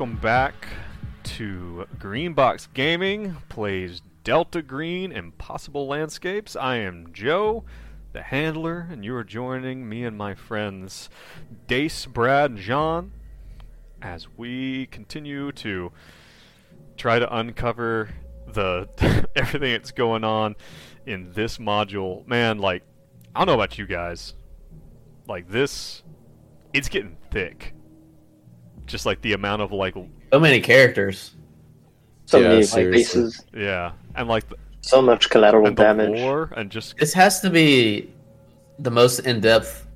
Welcome back. To Greenbox Gaming plays Delta Green Impossible Landscapes. I am Joe, the handler, and you are joining me and my friends Dace, Brad, and John as we continue to try to uncover the everything that's going on in this module. Man, like I don't know about you guys. Like this it's getting thick. Just like the amount of like So many characters. So Yeah, many like seriously. bases, yeah, and like the, so much collateral and damage. lore and just This has to be the most in-depth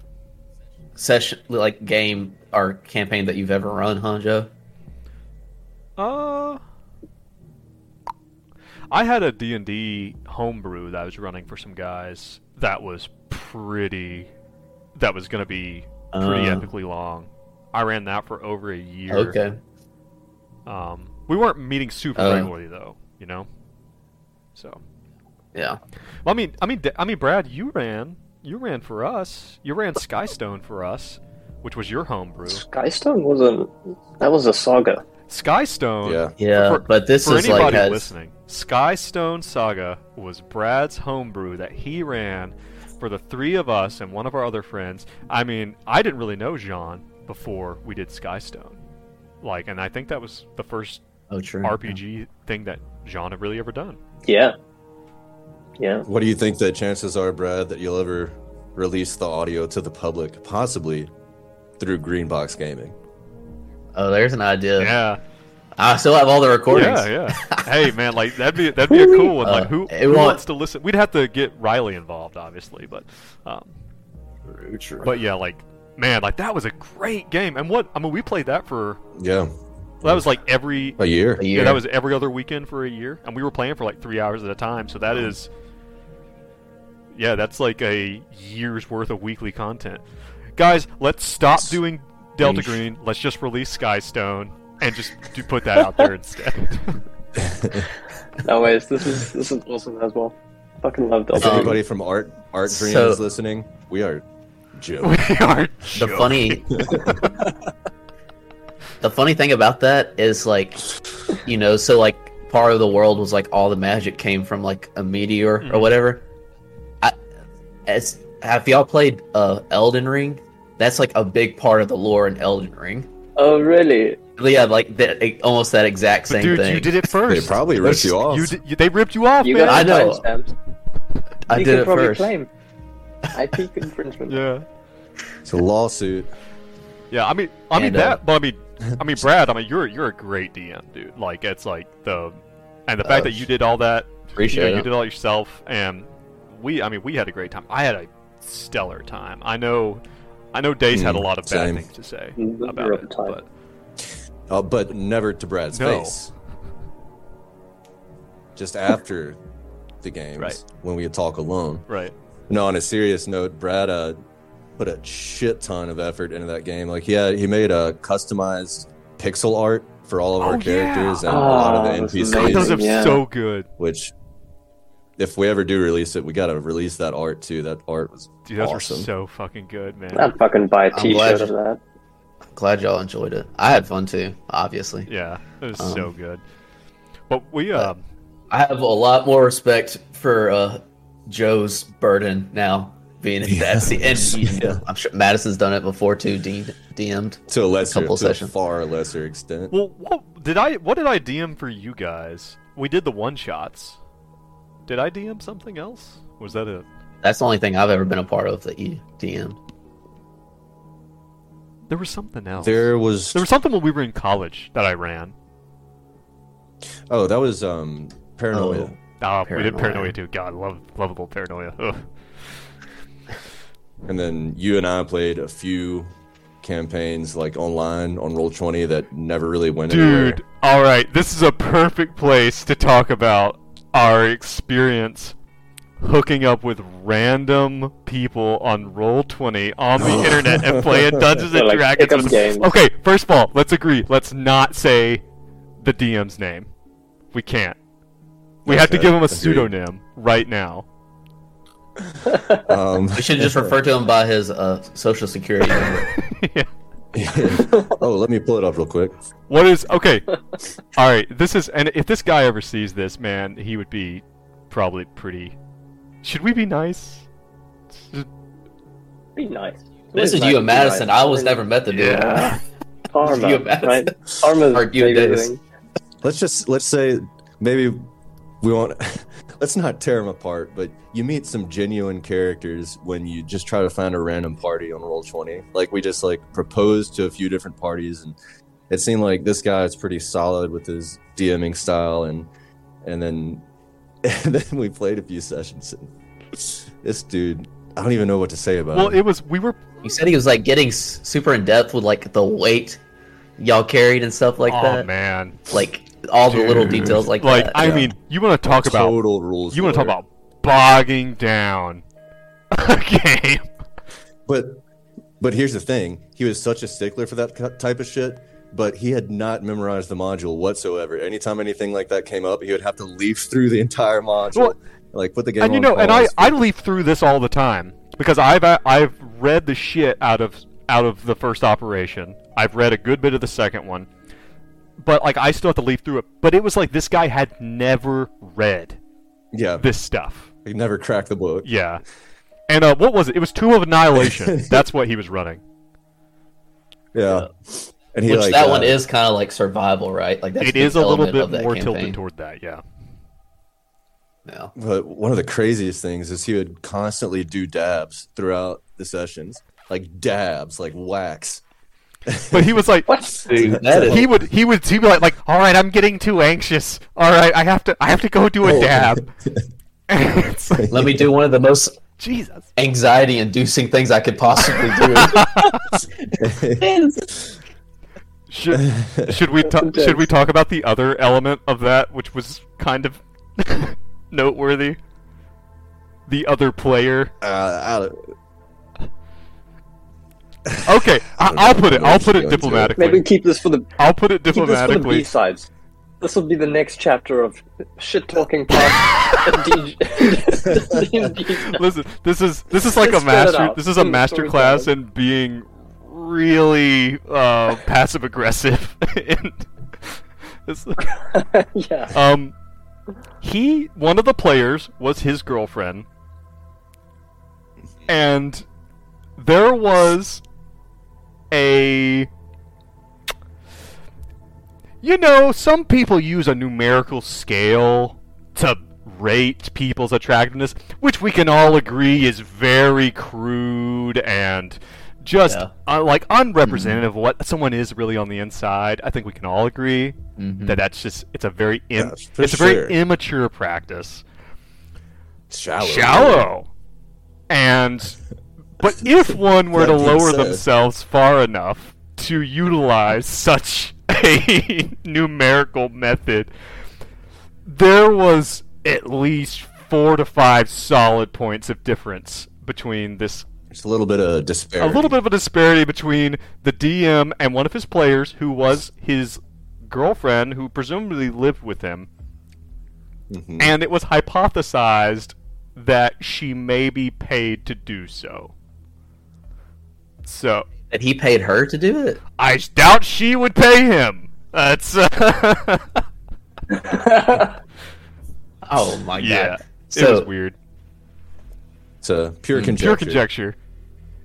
session, like game or campaign that you've ever run, huh, Joe? uh I had a D&D homebrew that I was running for some guys that was pretty that was going to be pretty Uh. epically long. I ran that for over a year. Okay. Um we weren't meeting super Oh. regularly though, you know. So Yeah. Well, I mean, I mean, I mean, Brad, you ran, you ran for us. You ran Skystone for us, which was your homebrew. Skystone wasn't. That was a saga. Skystone. Yeah. Yeah, For- but this For is like anybody has, listening, Skystone Saga was Brad's homebrew that he ran for the three of us and one of our other friends. I mean, I didn't really know Jean before we did Skystone. Like, and I think that was the first oh true RPG thing that Jean had really ever done. Yeah. Yeah. What do you think the chances are, Brad, that you'll ever release the audio to the public, possibly through Greenbox Gaming? Oh, there's an idea. Yeah. I still have all the recordings. Yeah, yeah. hey, man, like that'd be that'd be a cool one. Like, Uh, who, who wants to listen? We'd have to get Riley involved, obviously, but, um, but yeah, like, man, like that was a great game. And what I mean, we played that for Yeah, well, that was like every a year. A year. yeah, that was every other weekend for a year, and we were playing for like three hours at a time. So that is, yeah, that's like a year's worth of weekly content. Guys, let's stop doing Delta Yeesh. Green. Let's just release Skystone and just do put that out there instead. No ways. This is this is awesome as well. Fucking love If Delta. Um, anybody from Art Arc Dream so- is listening, we are Joe. we are the joking. funny the funny thing about that is like you know so like part of the world was like all the magic came from like a meteor Mhm. or whatever I, as have y'all played uh elden ring that's like a big part of the lore in elden ring oh really? yeah like that almost that exact But same dude, thing you did it first. They probably ripped you off. You did, you, they ripped you off, You man. got I know. i you did can it probably first claim IP infringement. Yeah, It's a lawsuit. yeah. I mean, I mean And, uh, that. But I mean, I mean, Brad. I mean, you're you're a great DM, dude. Like it's like the, and the fact Oh, that you did all that, you, appreciate know, you it did all yourself, and we. I mean, we had a great time. I had a stellar time. I know, I know. Dace had a Mm, lot of bad things to say Mm, about rough it, time. but Uh, but never to Brad's No. face. Just after the games, Right. when we would talk alone. right. No, on a serious note, Brad uh, put a shit ton of effort into that game. Like, yeah, he made a customized pixel art for all of Oh, our yeah. characters and a lot of Oh, the NPCs. God, those are yeah. so good. Which, if we ever do release it, we got to release that art too. That art was Dude, those awesome. are so fucking good, man. I'd fucking buy a I'm T-shirt glad of that. glad y'all enjoyed it i had fun too obviously Yeah, it was Um, so good. But we but- um. I have a lot more respect for uh, Joe's burden now, being in that scene. And you know, I'm sure Madison's done it before too. D- DM'd. to a lesser, Couple to a far lesser extent. Well, what did I? What did I DM for you guys? We did the one shots. Did I DM something else? Was that it? That's the only thing I've ever been a part of that you DM'd. There was something else. There was, There was something when we were in college that I ran. oh, that was um paranoia. Oh, Oh, we did Paranoia. paranoia too. God, love lovable paranoia. Ugh. And then you and I played a few campaigns like online on Roll Twenty that never really went anywhere. Dude, all right, this is a perfect place to talk about our experience hooking up with random people on Roll Twenty on the internet and playing Dungeons and like Dragons. with- games. Okay, first of all, let's agree. Let's not say the DM's name. We can't. We have to give him a agreed. pseudonym right now. Um, we should just refer to him by his uh, social security number. yeah. yeah. oh, let me pull it up real quick. What is okay? All right, this is and if this guy ever sees this, man, he would be probably pretty. Should we be nice? Be nice. This is nice you and Madison. nice. I was never met the dude. Yeah. it. Karma, You and Madison. right? Karma's you and big Davis. thing. Let's just let's say maybe we won't. Let's not tear them apart, but you meet some genuine characters when you just try to find a random party on roll twenty. Like we just like proposed to a few different parties, and it seemed like this guy is pretty solid with his DMing style, and and then and then we played a few sessions. And this dude, I don't even know what to say about Well, him. it was we were. You said he was like getting super in depth with like the weight y'all carried and stuff like that. oh that. man, Like all the little details like, like that. I yeah. mean, you want to talk about total rules. you want to talk about bogging down a game. But but here's the thing: he was such a stickler for that type of shit. But he had not memorized the module whatsoever. Anytime anything like that came up, he would have to leaf through the entire module, Well, like put the game. and you on know, and I. I leaf through this all the time because I've uh, I've read the shit out of out of the first operation. I've read a good bit of the second one, but like I still have to leaf through it. But it was like this guy had never read yeah, this stuff. he never cracked the book. Yeah, and uh, what was it? It was Tomb of Annihilation. That's what he was running. Yeah, and he which like that uh, one is kind of like survival, right? Like that's it the is a little bit more campaign. tilted toward that. Yeah. Yeah. But one of the craziest things is he would constantly do dabs throughout the sessions, like dabs, like wax. But he was like, What? Dude, that is he would he would he'd be like, like, all right, I'm getting too anxious. All right, I have to I have to go do a Oh. dab. Like, Let me do one of the most Jesus. anxiety-inducing things I could possibly do. Should should we ta- intense. should we talk about the other element of that, which was kind of noteworthy? The other player. uh, I don't- Okay, I, I'll put it. I'll put it diplomatically. Maybe keep this for the I'll put it diplomatically. keep this for the diplomatically. B sides. This will be the next chapter of shit talking past D&D. Listen, this is this is like a Let's spit it master. This is a master class in being really uh, passive aggressive. and it's, yeah. um, he one of the players was his girlfriend, and there was a. You know, some people use a numerical scale to rate people's attractiveness, which we can all agree is very crude and just Yeah. uh, like unrepresentative of what someone is really on the inside. I think we can all agree Mhm. that that's just it's a very Im- Yeah, for it's a very immature practice. shallow. Shallow. And but if one were to lower said- themselves far enough to utilize such a numerical method, there was at least four to five solid points of difference between this Just a little bit of a disparity. A little bit of a disparity between the DM and one of his players who was his girlfriend who presumably lived with him Mhm. and it was hypothesized that she may be paid to do so. So And he paid her to do it. I doubt she would pay him. That's uh, Oh my yeah. god! it So was weird. It's a pure Mm, conjecture. Pure conjecture.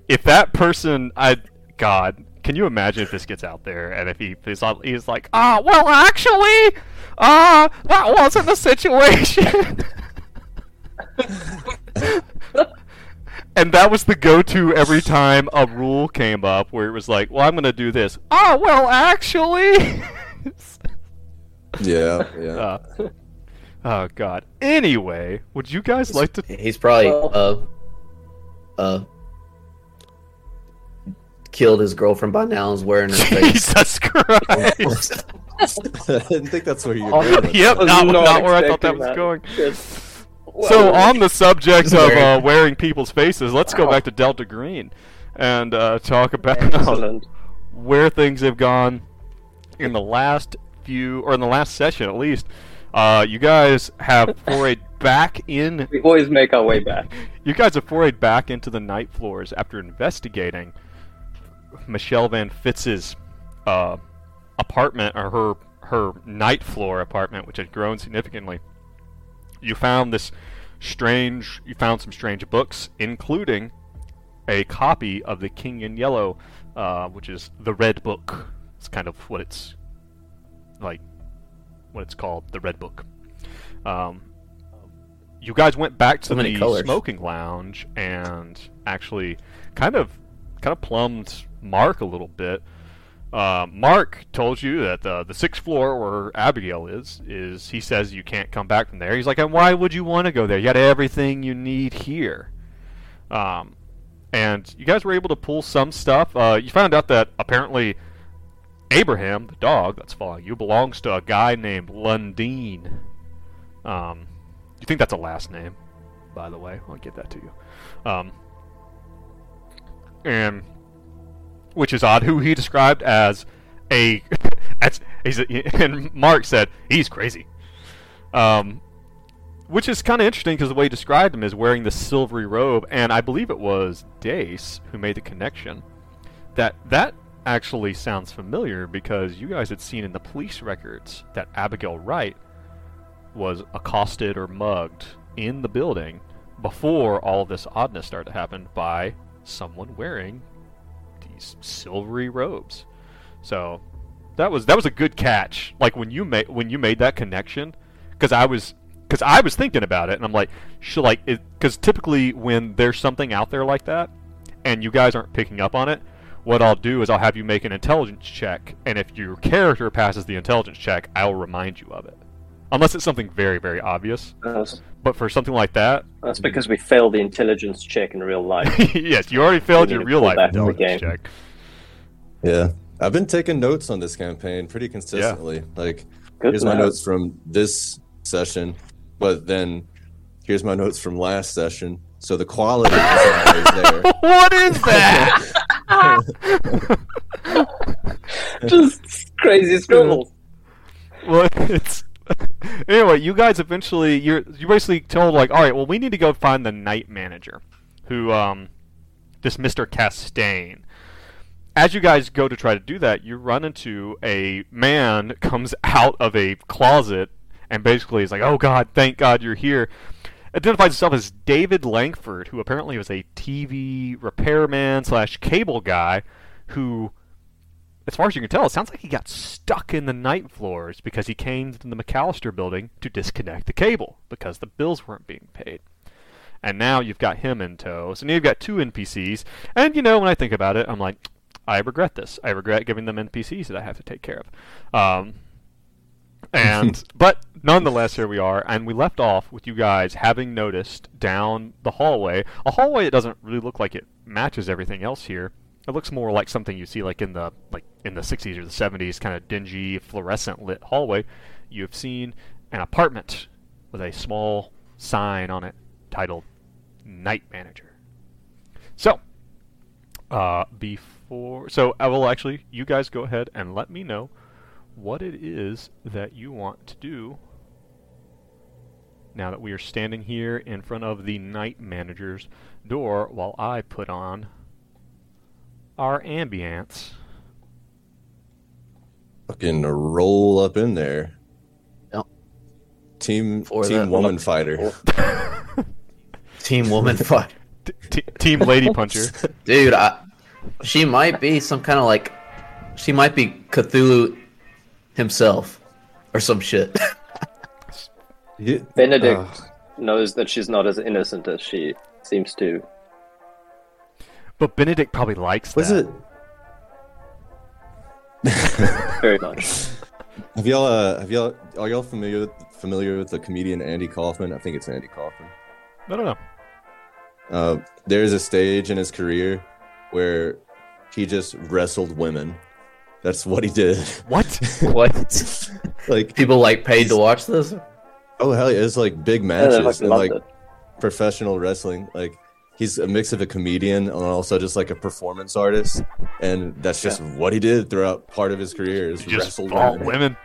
If that person, I God, can you imagine if this gets out there and if he he's, he's like, ah, well, actually, uh, that wasn't the situation. and that was the go-to every time a rule came up where it was like, well, I'm gonna do this. Oh, well, actually. Yeah, yeah. uh, oh God. Anyway, would you guys like to? he's probably uh uh killed his girlfriend by now. and Is wearing her face. Jesus Christ. I didn't think that's where you were Oh, going. Yep, I not, not where I thought that expecting was going. Yes. So on the subject of uh, wearing people's faces, let's go back to Delta Green and uh, talk about where things have gone in the last few, or in the last session at least. Uh, you guys have forayed back in. We always make our way back. You guys have forayed back into the night floors after investigating Michelle Van Fitz's uh, apartment or her her night floor apartment, which had grown significantly, you found this strange. You found some strange books, including a copy of the King in Yellow, uh, which is the Red Book. It's kind of what it's like, what it's called, the Red Book. Um, you guys went back to So the colors. smoking lounge and actually kind of kind of plumbed Mark a little bit. Uh, Mark told you that the the sixth floor where Abigail is is he says you can't come back from there. He's like, and why would you want to go there? You got everything you need here. Um, and you guys were able to pull some stuff. Uh, you found out that apparently Abraham, the dog that's following you, belongs to a guy named Lundeen. Um, you think that's a last name, by the way? I'll get that to you. Um, and which is odd. Who he described as a, as and Mark said he's crazy. Um, which is kind of interesting because the way he described him is wearing the silvery robe, and I believe it was Dace who made the connection. That that actually sounds familiar because you guys had seen in the police records that Abigail Wright was accosted or mugged in the building before all this oddness started to happen by someone wearing these silvery robes. So that was that was a good catch. Like when you made when you made that connection, because I was because I was thinking about it, and I'm like, should like because typically when there's something out there like that, and you guys aren't picking up on it, what I'll do is I'll have you make an intelligence check, and if your character passes the intelligence check, I'll remind you of it. Unless it's something very, very obvious. That's, But for something like that, that's because we failed the intelligence check in real life. yes, you already failed your real life back in the intelligence game. check. Yeah. I've been taking notes on this campaign pretty consistently. Like, Good here's my notes from this session, but then here's my notes from last session. So the quality is always there. What is that? Just crazy scribbles. well, it's anyway. You guys eventually you're you basically told like, all right, well, we need to go find the night manager, who um, this Mister Castaigne. As you guys go to try to do that, you run into a man comes out of a closet and basically is like, "Oh God, thank God you're here." Identifies himself as David Langford, who apparently was a TV repairman slash cable guy, who as far as you can tell, it sounds like he got stuck in the night floors because he came to the McAllister building to disconnect the cable because the bills weren't being paid. And now you've got him in tow. So now you've got two NPCs. And you know, when I think about it, I'm like, I regret this. I regret giving them NPCs that I have to take care of. Um, and but nonetheless, here we are, and we left off with you guys having noticed down the hallway a hallway that doesn't really look like it matches everything else here. It looks more like something you see like in the like in the 60s or the 70s, kind of dingy, fluorescent lit hallway. You have seen an apartment with a small sign on it titled "Night Manager." So, uh, before so I will actually you guys go ahead and let me know what it is that you want to do now that we are standing here in front of the night manager's door while I put on our ambience. Fucking roll up in there. Yep. Team For team the- woman fighter. Team woman fight. T- t- team Lady Puncher. Dude, I, she might be some kind of like, she might be Cthulhu himself or some shit. You- Benedict Ugh. knows that she's not as innocent as she seems to. But Benedict probably likes was that. it? Very much. Have y'all uh, have y'all are y'all familiar familiar with the comedian Andy Kaufman? I think it's Andy Kaufman. I don't know. Uh, there's a stage in his career where he just wrestled women. That's what he did. What? what? like, People like paid to watch this? oh hell yeah, it's like big matches fucking and like it. professional wrestling. Like he's a mix of a comedian and also just like a performance artist, and that's just what he did throughout part of his career. Is You just wrestle women. women.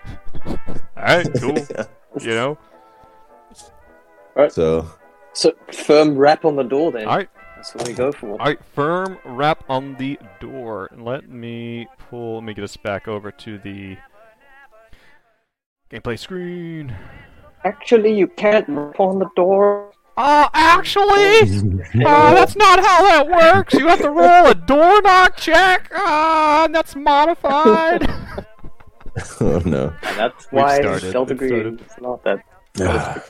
Alright, cool. you know? All right. So So firm rap on the door then. Alright. That's what we go for. All right, firm rap on the door. Let me pull. Let me get us back over to the gameplay screen. Actually, you can't rap on the door. Uh, actually, uh, that's not how that works. You have to roll a door knock check. Uh, and that's modified. oh no. And that's why started, Delta we've Green is not that.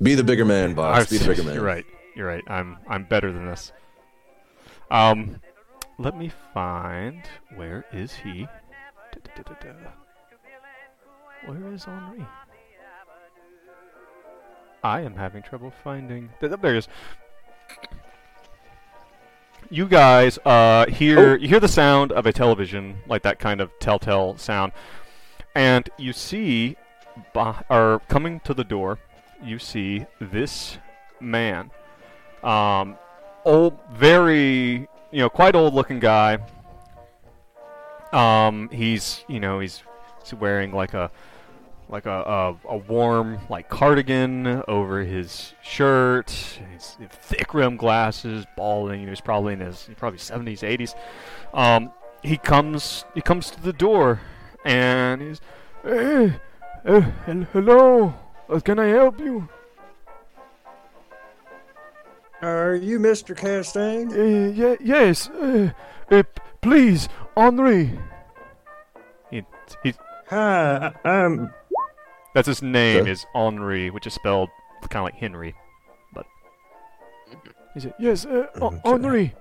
Be the bigger man, boss. I've- Be the bigger man. You're right. You're right. I'm I'm better than this. Um, let me find where is he? Da-da-da-da-da. Where is Henri? I am having trouble finding. th- th- There he is. You guys uh, hear you hear the sound of a television, like that kind of telltale sound, and you see, or coming to the door, you see this man, um, old, very, you know, quite old-looking guy. Um, he's, you know, he's, he's wearing like a, like a, a, a warm like cardigan over his shirt. He's thick rimmed glasses, balding. He was probably in his probably 70s, 80s. Um, he comes, he comes to the door, and he's, hey, uh, hel- hello, can I help you? Are you Mr. Castaigne? Uh, ye- yes, uh, uh, please, Henri. He, he, Hi, I'm. That's his name Okay. is Henri, which is spelled kind of like Henry, but he said, "Yes, uh, Hen- Okay. Henri,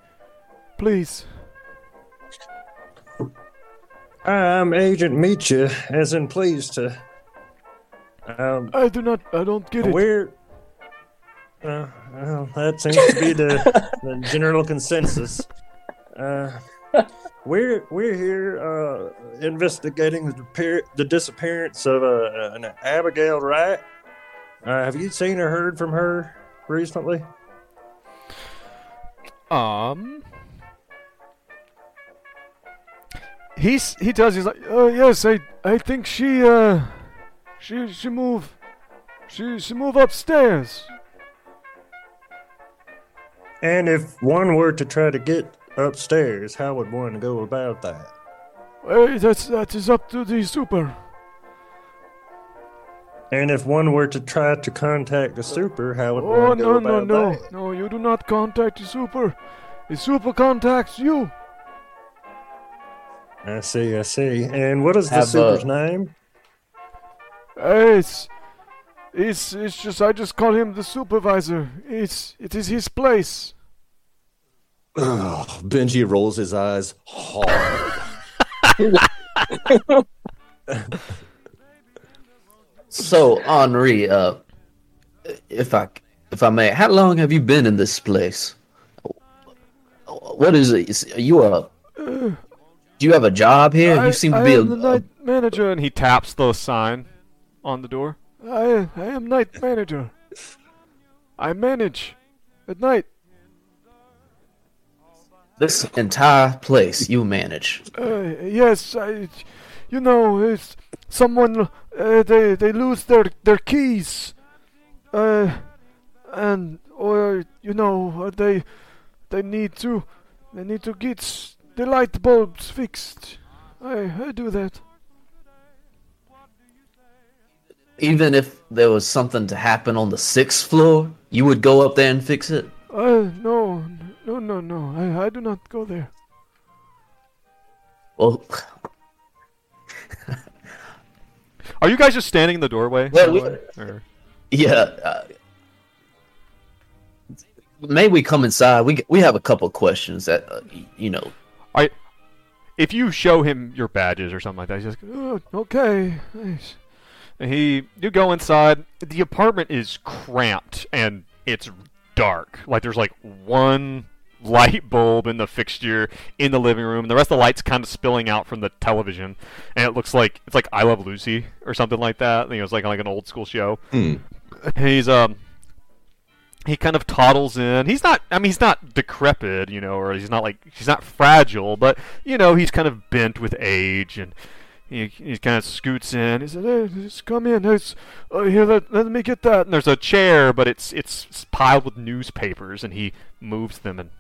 please." I'm Agent Meetcha, as in pleased to. Um, I do not, I don't get it. where. Uh, well, that seems to be the, the general consensus. Uh, we're we're here uh, investigating the, the disappearance of uh, an Abigail Wright. Uh, have you seen or heard from her recently? Um, he's he does. He's like, oh yes, I I think she uh, she she move, she she move upstairs. And if one were to try to get upstairs, how would one go about that? Hey, that's that is up to the super. And if one were to try to contact the super, how would Oh one no go no about no no. that? no! No, no. You do not contact the super. The super contacts you. I see, I see. And what is the Have, super's uh, name? Hey, it's it's it's just I just call him the supervisor. It's it is his place. Ugh, Benji rolls his eyes hard. So Henri, uh, if I if I may, how long have you been in this place? What is it? Is- Are you a? Do you have a job here? I, you seem to I be a, the night manager, and he taps the sign on the door. I I am night manager. I manage at night. This entire place you manage. Uh, yes, I, you know, it's someone uh, they they lose their their keys, uh, and or you know they they need to they need to get the light bulbs fixed. I I do that. Even if there was something to happen on the sixth floor, you would go up there and fix it. Uh, no, no, no, no. I I do not go there. Well, Are you guys just standing in the doorway? Well, we- or- yeah. Uh, may we come inside? We we have a couple questions that uh, you know. I, if you show him your badges or something like that, he's just oh, okay. Nice. And he, you go inside. The apartment is cramped and it's dark. Like there's like one light bulb in the fixture in the living room. And the rest of the lights kind of spilling out from the television, and it looks like it's like I Love Lucy or something like that. You know, it's like like an old school show. Hmm. He's um he kind of toddles in. He's not I mean he's not decrepit, you know, or he's not like he's not fragile, but you know, he's kind of bent with age and he, he kind of scoots in. He says, "Hey, just come in. Hey, s- uh, here, let, let me get that." And there's a chair, but it's it's piled with newspapers, and he moves them. And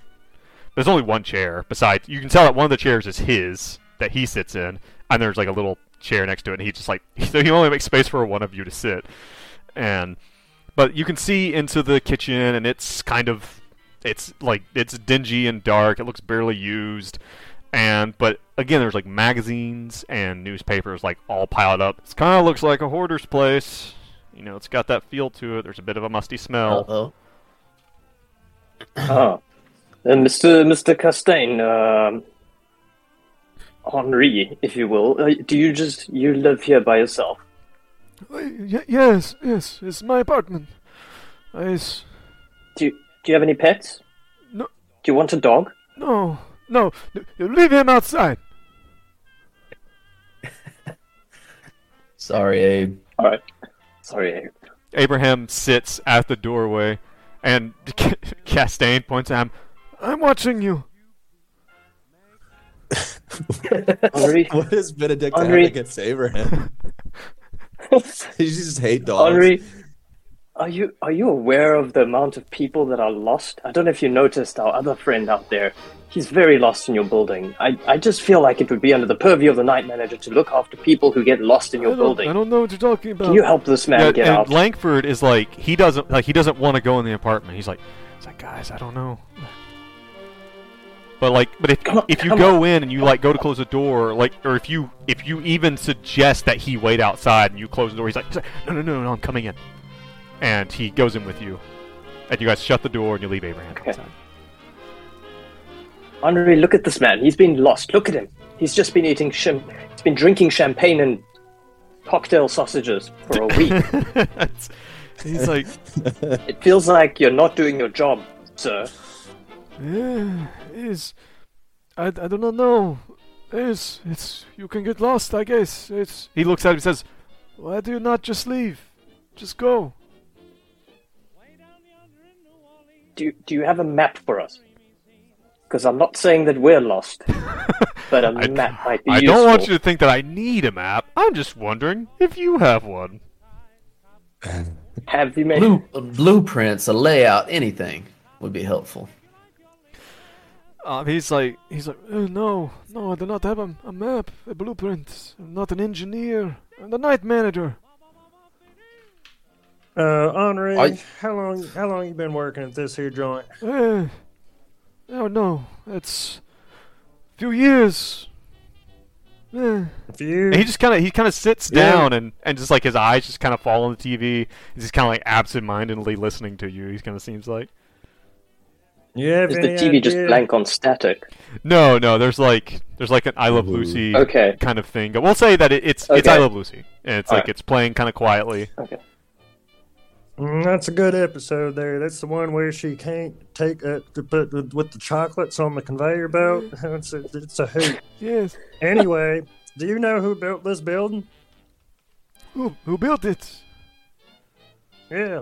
there's only one chair. Besides, you can tell that one of the chairs is his that he sits in, and there's like a little chair next to it. And he just like so he only makes space for one of you to sit. And but you can see into the kitchen, and it's kind of it's like it's dingy and dark. It looks barely used and but again there's like magazines and newspapers like all piled up it kind of looks like a hoarder's place you know it's got that feel to it there's a bit of a musty smell Uh-oh. Ah. Uh, Mr. Mr. Castaigne, um, Henri, if you will, uh, do you just you live here by yourself? yes yes it's my apartment yes Do you, do you have any pets? No. Do you want a dog? no no you leave him outside Sorry, Abe. All right. Sorry. Abe. abraham sits at the doorway and Castaigne points at him i'm watching you Henri, What does Benedict have Henri. against Abraham? you just hate dogs. Henri, are you are you aware of the amount of people that are lost? I don't know if you noticed our other friend out there. He's very lost in your building. I, I just feel like it would be under the purview of the night manager to look after people who get lost in your don't, building. I don't know what you're talking about Can you help this man yeah, get and out? Langford is like he doesn't like he doesn't want to go in the apartment. He's like, he's like, guys, I don't know. But like, but if on, if you go in and you like go to close the door, like, or if you if you even suggest that he wait outside and you close the door, he's like, no, no, no, no, I'm coming in, and he goes in with you, and you guys shut the door and you leave Abraham Okay. outside. Henri, look at this man. He's been lost. Look at him. He's just been eating sham- he's been drinking champagne and cocktail sausages for a week. He's like, it feels like you're not doing your job, sir. Yeah, is I, I do not know. Is it's you can get lost, I guess. It's he looks at him and says, "Why do you not just leave? Just go." Do you, do you have a map for us? Because I'm not saying that we're lost, but a I- map might be I useful. don't want you to think that I need a map. I'm just wondering if you have one. Have you made? Blue, blueprints, a layout, anything would be helpful. Um, he's like, he's like, "Uh, no, no, I do not have a, a map, a blueprint. I'm not an engineer. I'm the night manager. Uh, Henri, I- how long how long you been working at this here joint? Uh, oh no, it's a few years. Eh. A few. And he just kind of he kind of sits Yeah. down and and just like his eyes just kind of fall on the TV. He's just kind of like absent-mindedly listening to you. He kind of seems like you have Is the any TV just blank on static? no, no. There's like there's like an I Love Lucy Okay. kind of thing. We'll say that it, it's it's I Love Lucy, and it's like Alright. it's playing kind of quietly. Okay. Mm, that's a good episode there. That's the one where she can't take uh, to put with, with the chocolates on the conveyor belt. it's a, it's a hoot. Yes. Anyway, do you know who built this building? Who who built it? Yeah.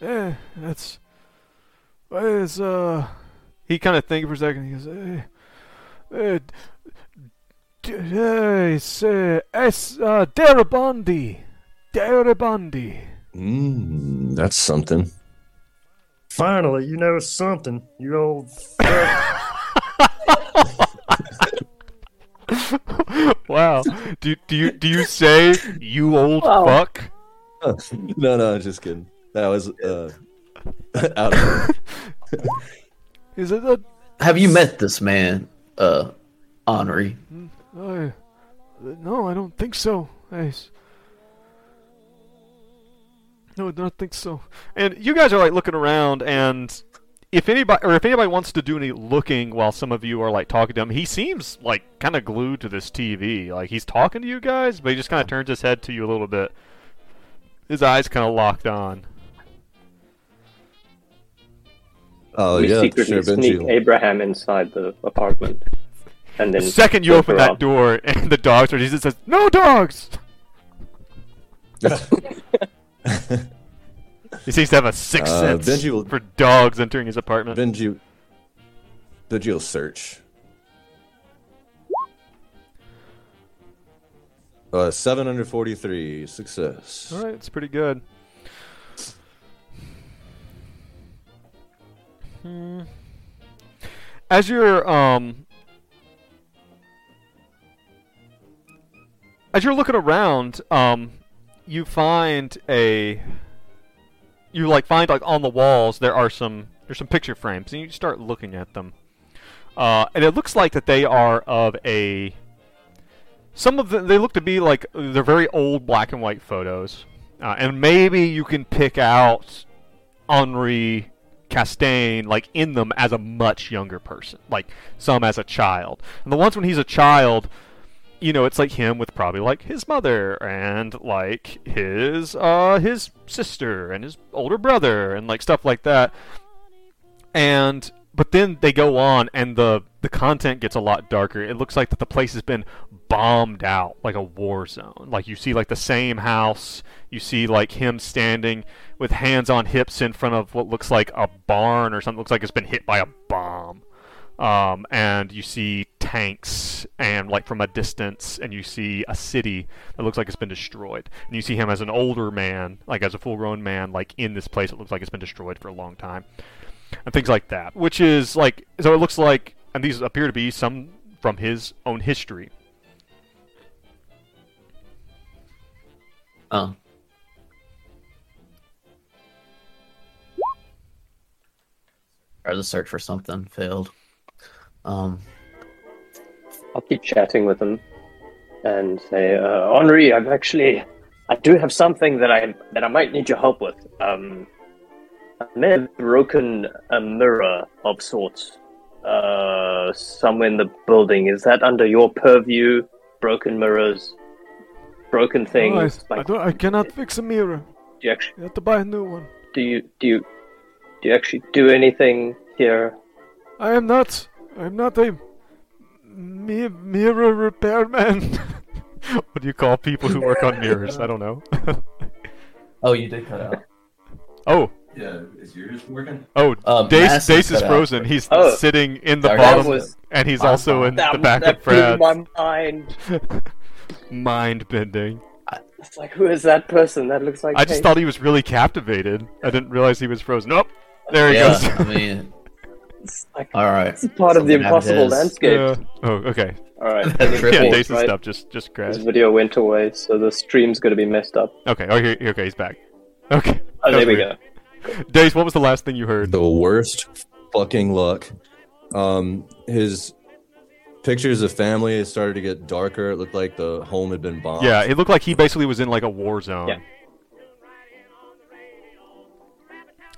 Yeah, that's. It's uh. He kind of thinks for a second. He goes, hey, uh, d- uh, it's uh, it's uh, Darabondi, Darabondi." Mm, that's something. Finally, you know something. You old. fuck. wow. Do do you do you say you old Wow. fuck? no, no, I'm just kidding. That was uh, out of Is it a Have you met this man, uh, Henri? I, no, I don't think so. I no, I don't think so. And you guys are like looking around, and if anybody or if anybody wants to do any looking while some of you are like talking to him, he seems like kind of glued to this TV. Like he's talking to you guys, but he just kind of turns his head to you a little bit. His eyes kind of locked on. Oh we yeah, secretly sure, sneak Benji. Abraham inside the apartment, and The then second you open that around. door and the dogs are, he just says, "No dogs." He seems to have a sixth Uh, sense Benji will- for dogs entering his apartment. Benji, Benji will search. Uh, 743 success. All right, it's pretty good. Hmm. As you're um as you're looking around, um you find a you like find like on the walls there are some there's some picture frames and you start looking at them. Uh, and it looks like that they are of a some of them they look to be like they're very old black and white photos, uh, and maybe you can pick out Henri Castaigne like in them as a much younger person, like some as a child. And the ones when he's a child, you know, it's like him with probably like his mother and like his uh his sister and his older brother and like stuff like that. And but then they go on and the the content gets a lot darker. It looks like that the place has been bombed out like a war zone. Like you see like the same house, you see like him standing with hands on hips in front of what looks like a barn or something looks like it's been hit by a bomb. Um, and you see tanks and like from a distance and you see a city that looks like it's been destroyed and you see him as an older man like as a full grown man like in this place it looks like it's been destroyed for a long time and things like that. Which is like so it looks like, and these appear to be some from his own history. Oh. Try to search for something. Failed. Um. I'll keep chatting with him and say, uh, Henri, I've actually, I do have something that I that I might need your help with. Um, I may have broken a mirror of sorts uh, somewhere in the building. Is that under your purview? Broken mirrors, broken things. I, like, don't, I cannot fix a mirror. do you actually You have to buy a new one. do you do you do you actually do anything here? I am not. I am not a mi- mirror repairman. what do you call people who work on mirrors? I don't know. Oh, you did cut out. oh, Yeah, is yours working? oh, Um, Dace, Dace is is cut out. frozen. He's Oh. sitting in the Sorry, bottom, was- and he's my also in That, the back that of blew Fred's. my mind. Mind bending. It's like, who is that person? That looks like. I just Kate. thought he was really captivated. I didn't realize he was frozen. Nope. There he yeah, goes. I mean, It's like all right. it's part of the Something happened to impossible landscape. Yeah. Oh, okay. All right. That any trip Yeah, reports, Dace's right? stuff just just His crashed. video went away, so the stream's going to be messed up. Okay. Oh, here, okay, he's back. Okay. Oh, there we weird. go. Dace, what was the last thing you heard? The worst fucking luck. Um, his pictures of family had started to get darker. It looked like the home had been bombed. Yeah, it looked like he basically was in like a war zone. Yeah.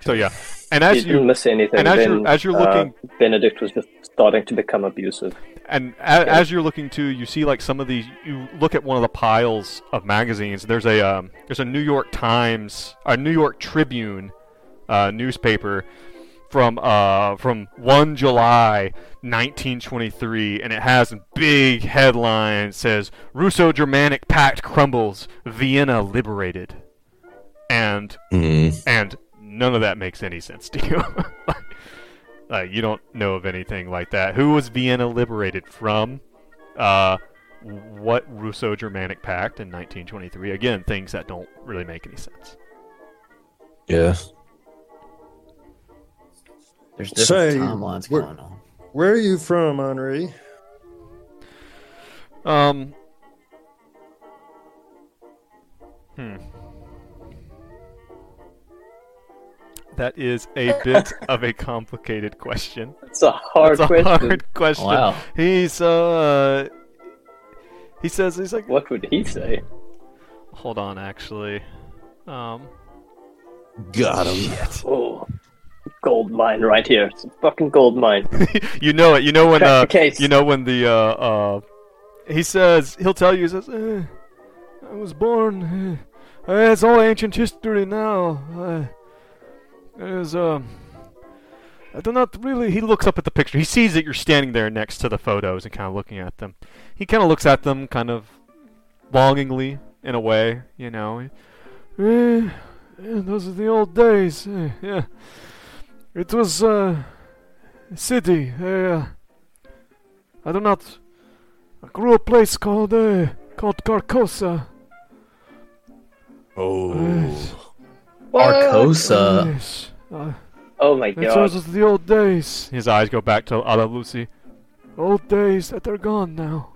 So yeah, and He as didn't you miss anything. and as then, you're- as you're uh, looking- Benedict was just starting to become abusive. and a, as you're looking too, you see like some of these. You look at one of the piles of magazines. There's a um, there's a New York Times, a New York Tribune uh, newspaper from uh from 1 July 1923 and it has a big headline says Russo-Germanic pact crumbles Vienna liberated. And Mhm. and none of that makes any sense to you. Like you don't know of anything like that. Who was Vienna liberated from? Uh what Russo-Germanic pact in 1923 again things that don't really make any sense. Yeah. There's different Say, timelines we're- going on. Where are you from, Henri? Um. Hmm. That is a bit of a complicated question. It's a hard It's a question. hard question. Wow. He's uh. He says he's like. What would he say? Hold on, actually. Um. Got him. Oh, gold mine right here. It's a fucking gold mine. you know it. You know when Crack uh, the case. you know when the uh, uh, he says he'll tell you. He says, eh, "I was born. Eh, eh, it's all ancient history now. Uh, there's um, I do not really." He looks up at the picture. He sees that you're standing there next to the photos and kind of looking at them. He kind of looks at them, kind of longingly in a way, you know. Eh, yeah, those are the old days. eh, yeah, it was uh city. Uh, I do not. I grew a place called uh, called Carcosa. Oh. Yes. Arcosa. yes. Uh, Oh my god. shows us the old days. His eyes go back to Ala Lucy. Old days that are gone now.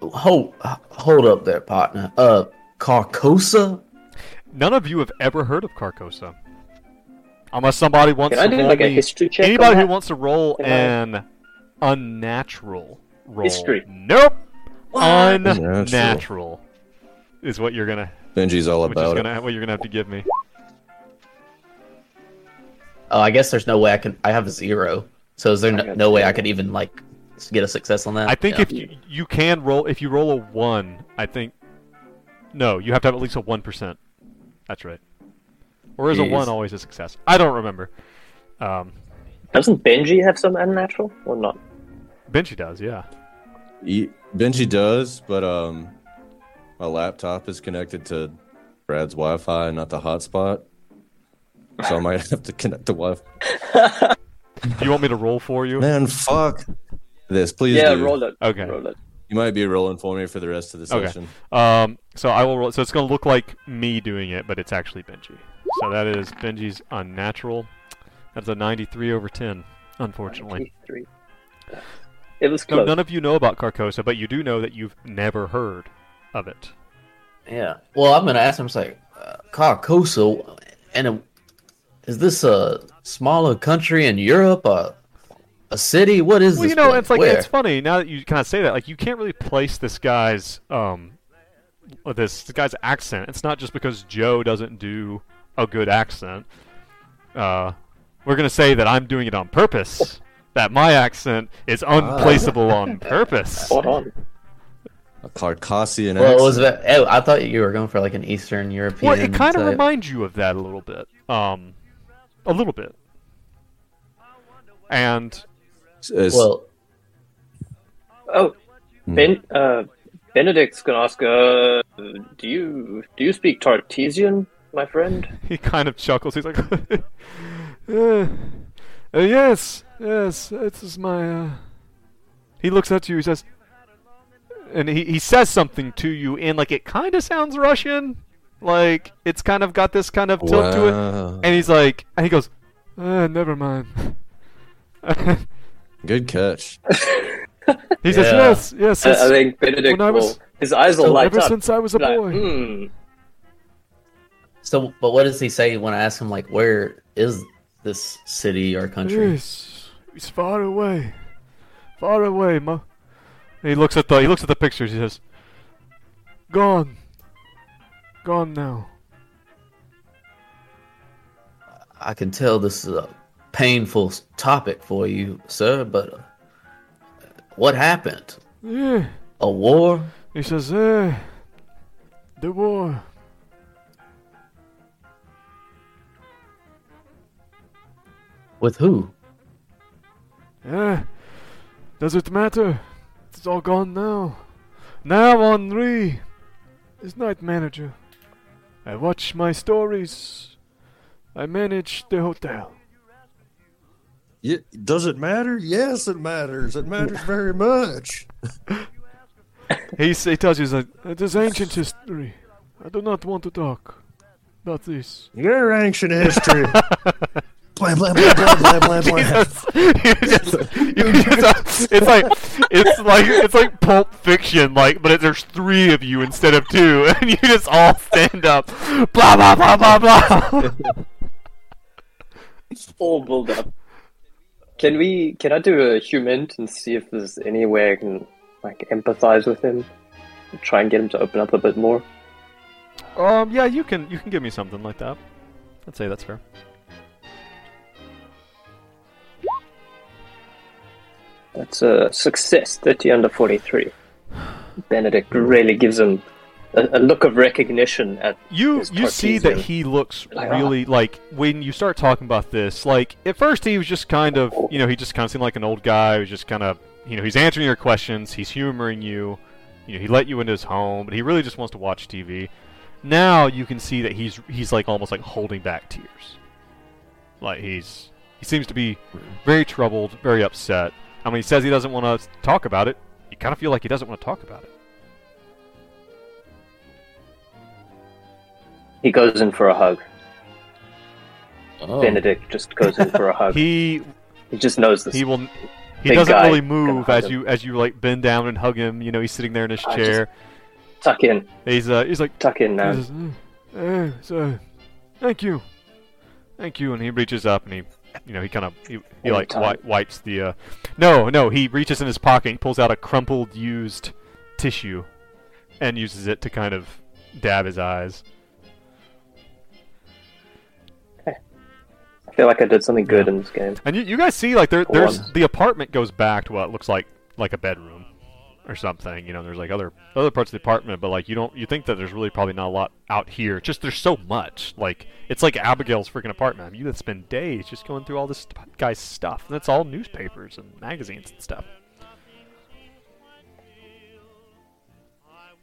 Hold, hold up there, partner. Uh, Carcosa? None of you have ever heard of Carcosa. Unless somebody wants Can I to do roll like a me- history check? on Anybody who that? wants to roll Can I- an unnatural roll. History. Nope. What? Unnatural is what you're gonna Benji's all which is about gonna it. what you're gonna have to give me. Oh, I guess there's no way I can. I have a zero. So is there no, no way I could even like get a success on that? I think Yeah. if you, you can roll if you roll a one, I think no, you have to have at least a one percent. That's right. Or is a one always a success? I don't remember. Um, Doesn't Benji have some unnatural or not? Benji does, yeah. Ye- Benji does, but um, my laptop is connected to Brad's Wi-Fi, not the hotspot. So I might have to connect the Wi-Fi. Do you want me to roll for you? Man, fuck this, please. yeah, do. roll it. Okay. Roll it. You might be rolling for me for the rest of the Okay. session. Um, so I will roll. So it's going to look like me doing it, but it's actually Benji. So that is Benji's unnatural. That's a 93 over 10, unfortunately. 93. It was No, close. none of you know about Carcosa, but you do know that you've never heard of it. Yeah. Well, I'm gonna ask him. It's like uh, Carcosa, and uh, is this a smaller country in Europe? Or a city? What is Well, this? Well, you know, place? it's like Where? it's funny now that you kind of say that. Like you can't really place this guy's um, uh, this, this guy's accent. It's not just because Joe doesn't do a good accent. Uh, we're gonna say that I'm doing it on purpose. That my accent is unplaceable on purpose. Hold on. A Carcassian Well, accent. ve- Oh, I thought you were going for like an Eastern European. Well, it kind of reminds you of that a little bit. Um, a little bit. And It's- Well, Oh, Hmm. Ben. Uh, Benedict's gonna ask. Uh, do you do you speak Tartesian, my friend? he kind of chuckles. He's like, uh, uh, "Yes, yes, this is my." Uh... He looks at you. He says, and he he says something to you, and like it kind of sounds Russian, like it's kind of got this kind of tilt to it. And he's like, and he goes, uh, "Never mind." Good catch. he says, Yeah. "Yes, yes." I, I yes. think Benedict When I was- will. His eyes will So light Ever up. since I was a Like, boy. hmm. so but what does he say when I ask him like where is this city or country? Yes, he's far away, far away, ma. He looks at the he looks at the pictures. He says, "Gone, gone now." I can tell this is a painful topic for you, sir. But uh, what happened? Yeah. A war? He says, "Eh, the war." With who? Eh, does it matter? It's all gone now. Now Henri is night manager. I watch my stories. I manage the hotel. Yeah, does it matter? Yes, it matters. It matters very much. He, s- he tells you that it is ancient history. I do not want to talk about this. Your ancient history. blah, blah, blah, blah, blah, blah, blah. You just- you just- it's like it's like it's like Pulp Fiction, like but there's three of you instead of two, and you just all stand up, blah blah blah blah blah. All build up. Can we? Can I do a human and see if there's any way I can like empathize with him, try and get him to open up a bit more? um, yeah, you can you can give me something like that. I'd say that's fair. That's a success. Thirty under forty-three. Benedict really gives him a, a look of recognition at You you see that he looks Like, ah. really like when you start talking about this. Like at first he was just kind of you know he just kind of seemed like an old guy who's just kind of you know he's answering your questions, he's humoring you, you know he let you into his home, but he really just wants to watch TV. Now you can see that he's he's like almost like holding back tears. Like he's he seems to be very troubled, very upset. I mean, he says he doesn't want to talk about it. You kind of feel like he doesn't want to talk about it. He goes in for a hug. Oh. Benedict just goes in for a hug. He, He just knows this. he will. He doesn't really move as him. you as you like bend down and hug him. You know, he's sitting there in his I chair. Tuck in, He's uh he's like tuck in now. He "Uh, uh, so, thank you, thank you, and he reaches up and he, you know, he kind of he, he like wi- wipes the. Uh, no, no, he reaches in his pocket, and pulls out a crumpled, used tissue, and uses it to kind of dab his eyes. Feel like I did something good in this game. And you, you guys see like there For there's once. the apartment goes back to what looks like like a bedroom or something. You know, there's like other other parts of the apartment, but like you don't you think that there's really probably not a lot out here. Just there's so much. Like it's like Abigail's freaking apartment. I mean, you spend days just going through all this guy's stuff, and that's all newspapers and magazines and stuff.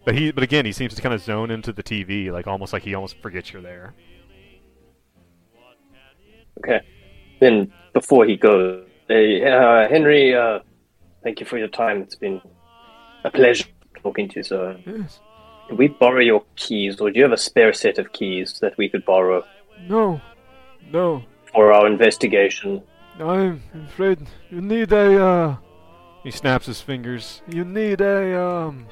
But he, but again, he seems to kind of zone into the TV, like almost like he almost forgets you're there. Okay. Then before he goes, hey, uh, Henry, uh, thank you for your time. It's been a pleasure talking to you, sir. Yes. Can we borrow your keys, or do you have a spare set of keys that we could borrow No. No. for our investigation? I'm afraid you need a, uh... He snaps his fingers. You need a, um...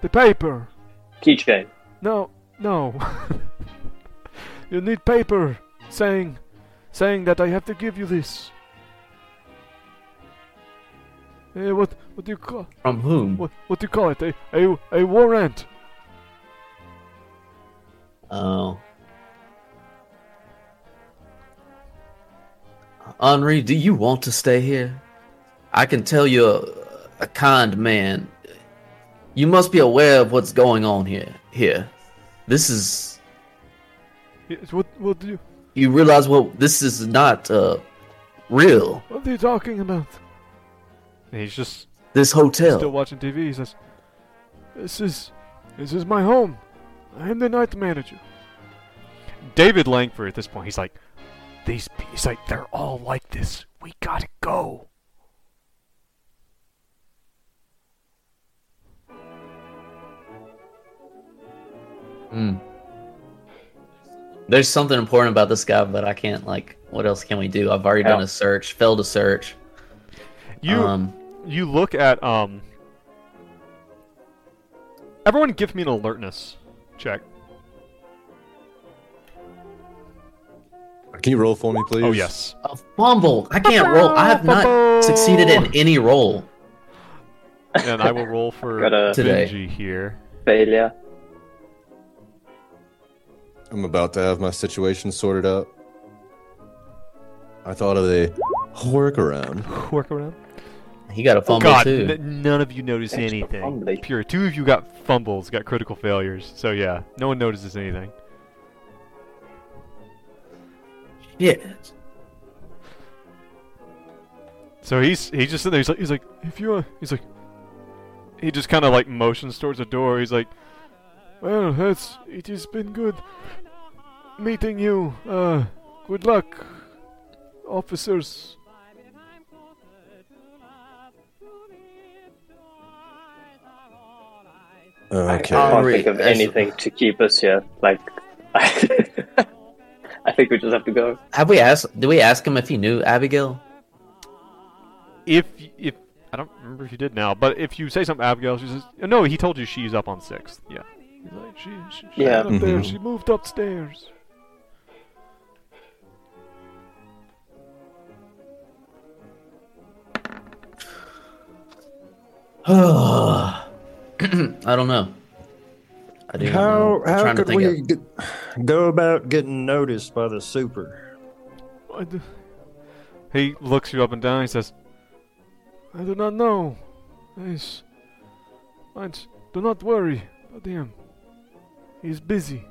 The paper. Keychain. No, no. you need paper saying... Saying that I have to give you this. Eh, what, what do you call... From whom? What, what do you call it? A, a, a warrant. Oh. Henri, do you want to stay here? I can tell you're a kind man. You must be aware of what's going on here. Here, this is. Yes, what, what do you... You realize well, this is not uh, real. What are you talking about? And he's just This hotel. still watching TV. He says, "This is, this is my home. I am the night manager." David Langford at this point, he's like, "These, pe- he's like, they're all like this. We gotta go." Hmm. There's something important about this guy, but I can't like. What else can we do? I've already done a search. Failed a search. You, um. you look at um. Everyone, give me an alertness check. Can you roll for me, please? Oh yes. A fumble. I can't roll. I have not succeeded in any roll. and I will roll for Today. Benji here. Failure. I'm about to have my situation sorted out. I thought of a workaround. Work around. He got a Oh fumble God! too. n- none of you notice Extra anything. fumbly. Pure. Two of you got fumbles, got critical failures. So yeah, no one notices anything. Yeah. So he's he's just sitting there. He's like he's like if you he's like he just kind of like motions towards the door. He's like, well, it's it has been good meeting you. Uh, good luck, officers. Okay. I can't Henry, think of anything to keep us here. Like, I think we just have to go. Have we asked? Did we ask him if he knew Abigail? If if I don't remember if you did now, but if you say something, to Abigail, she says no. He told you she's up on sixth. Yeah. He's like she, she she's Yeah. up there. Mhm. She moved upstairs. I don't know. I do. How know. How could we of- get, go about getting noticed by the super? I d- He looks you up and down. He says, "I do not know. Yes, I d- do not worry about him. He's busy."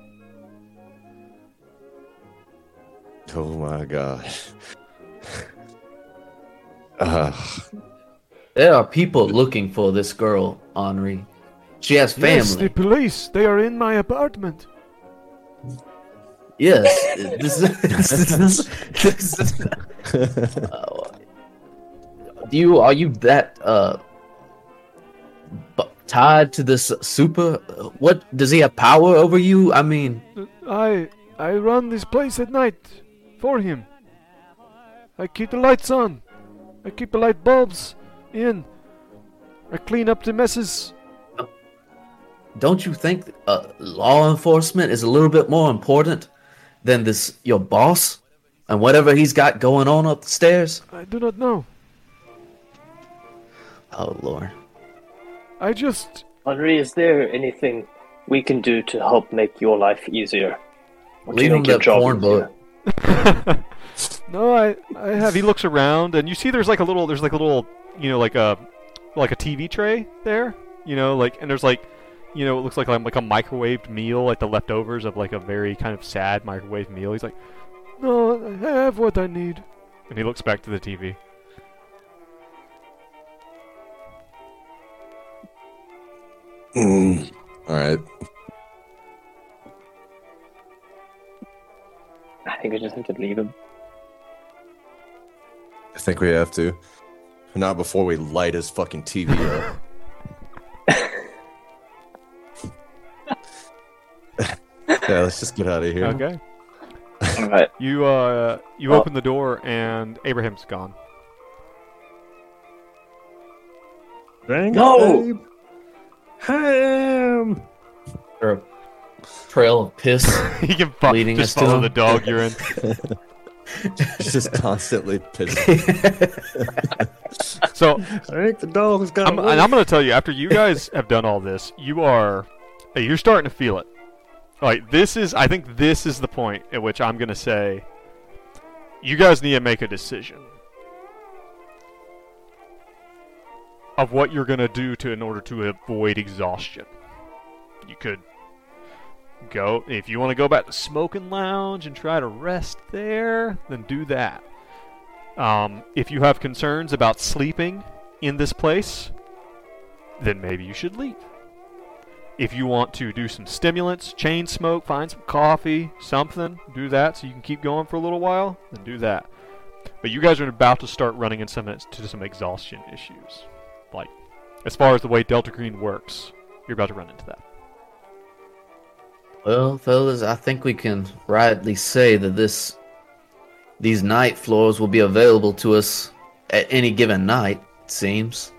Oh my god. uh, There are people looking for this girl, Henri. She has family. Yes, the police. They are in my apartment. Yes. this, this, this, this, uh, Do you are you that uh bu- tied to this super? What does he have power over you? I mean, I I run this place at night for him. I keep the lights on. I keep the light bulbs in. I clean up the messes. don't you think uh, law enforcement is a little bit more important than this your boss and whatever he's got going on upstairs? I do not know. Oh lord. I just Henri, is there anything we can do to help make your life easier? Or Leave him that job porn book. no, I I have. He looks around and you see there's like a little there's like a little you know like a like a TV tray there. You know like and there's like you know it looks like like a microwaved meal like the leftovers of like a very kind of sad microwave meal. He's like, no, I have what I need. And he looks back to the TV. Mm. All right. I think we just have to leave him. I think we have to. Not before we light his fucking TV up. yeah, let's just get out of here. Okay. All right. You uh you Oh. open the door and Abraham's gone. Dang No! babe. Ham! Or a trail of piss. he can fo- Leading just us to follow him. the dog you're in. Just constantly pissing. So I think the dog's got I'm, and I'm going to tell you, after you guys have done all this, you are, hey, you're starting to feel it. Like this is, I think this is the point at which I'm going to say, you guys need to make a decision of what you're going to do to in order to avoid exhaustion. You could go if you want to go back to smoking lounge and try to rest there, then do that. Um, if you have concerns about sleeping in this place, then maybe you should leave. If you want to do some stimulants, chain smoke, find some coffee, something, do that so you can keep going for a little while, then do that. But you guys are about to start running into some, to some exhaustion issues. Like, as far as the way Delta Green works, you're about to run into that. Well, fellas, I think we can rightly say that this these night floors will be available to us at any given night, it seems.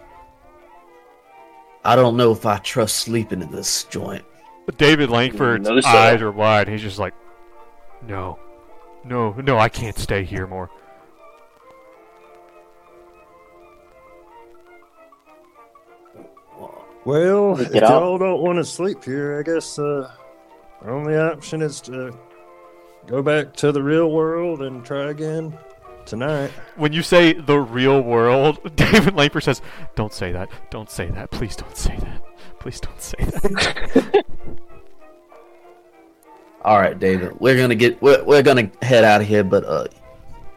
I don't know if I trust sleeping in this joint. But David Langford's No, sir. eyes are wide. He's just like, no, no, no, I can't stay here more. Well, We if get y'all don't want to sleep here, I guess uh, our only option is to go back to the real world and try again tonight. When you say the real world, David Langford says, don't say that. Don't say that. Please don't say that. Please don't say that. All right, David, we're gonna get we're, we're gonna head out of here, but uh,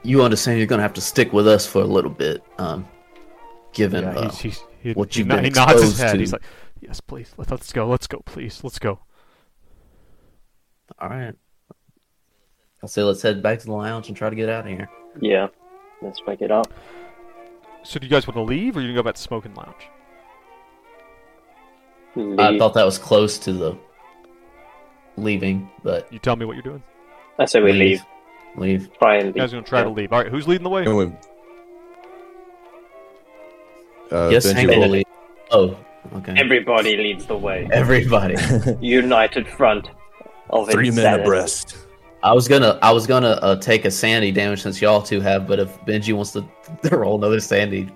you understand you're gonna have to stick with us for a little bit, um, given yeah, uh, he's, he's, he, what he, you've no- been he nods his head. to. He's like, yes, please. Let, let's go. Let's go, please. Let's go. all right. I say let's head back to the lounge and try to get out of here. Yeah. Let's break it up. So do you guys want to leave, or you gonna go back to smoking lounge? I thought that was close to the leaving, but You tell me what you're doing. I say we leave. Leave. Try and leave. You guys are gonna try to leave. All right, who's leading the way? And we- Uh, yes, Benji Hank will- will. Oh, okay. Everybody leads the way. Everybody. United front of Three men insanity. abreast. I was gonna, I was gonna uh, take a sanity damage since y'all two have, but if Benji wants to roll another sanity,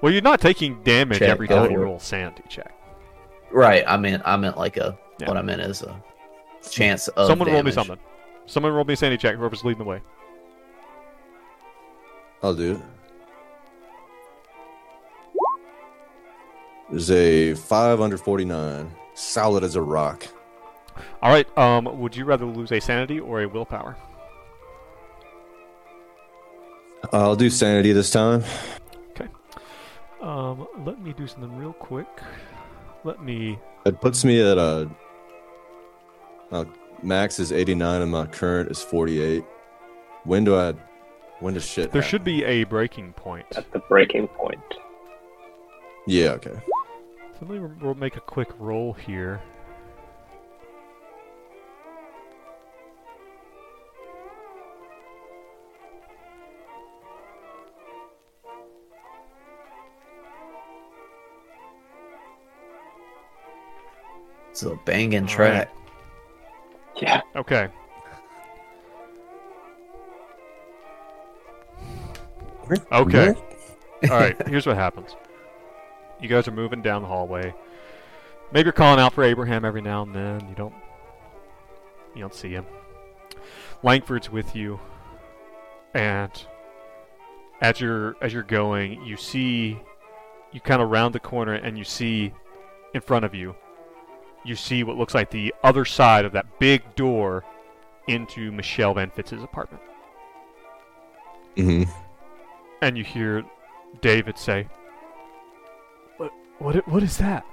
Well, you're not taking damage Check, every go time you for roll sanity check. right? I meant, I meant like a. Yeah. What I meant is a chance of. Someone roll me something. Someone roll me a sanity check. Whoever's leading the way. I'll do it. There's a five under forty nine, solid as a rock. All right. Um, would you rather lose a sanity or a willpower? I'll do sanity this time. Okay. Um, let me do something real quick. Let me. It puts me at a. Uh, max is eighty nine and my current is forty eight. When do I When does shit? There happen? should be a breaking point. At the breaking point. Yeah. Okay. So let me we'll make a quick roll here. It's a banging All track. Yeah. Okay. Okay. All right. Here's what happens. You guys are moving down the hallway. Maybe you're calling out for Abraham every now and then. You don't. You don't see him. Langford's with you, and as you're as you're going, you see, you kind of round the corner, and you see, in front of you, you see what looks like the other side of that big door into Michelle Van Fitz's apartment. hmm and you hear David say, "What? What? Is that?"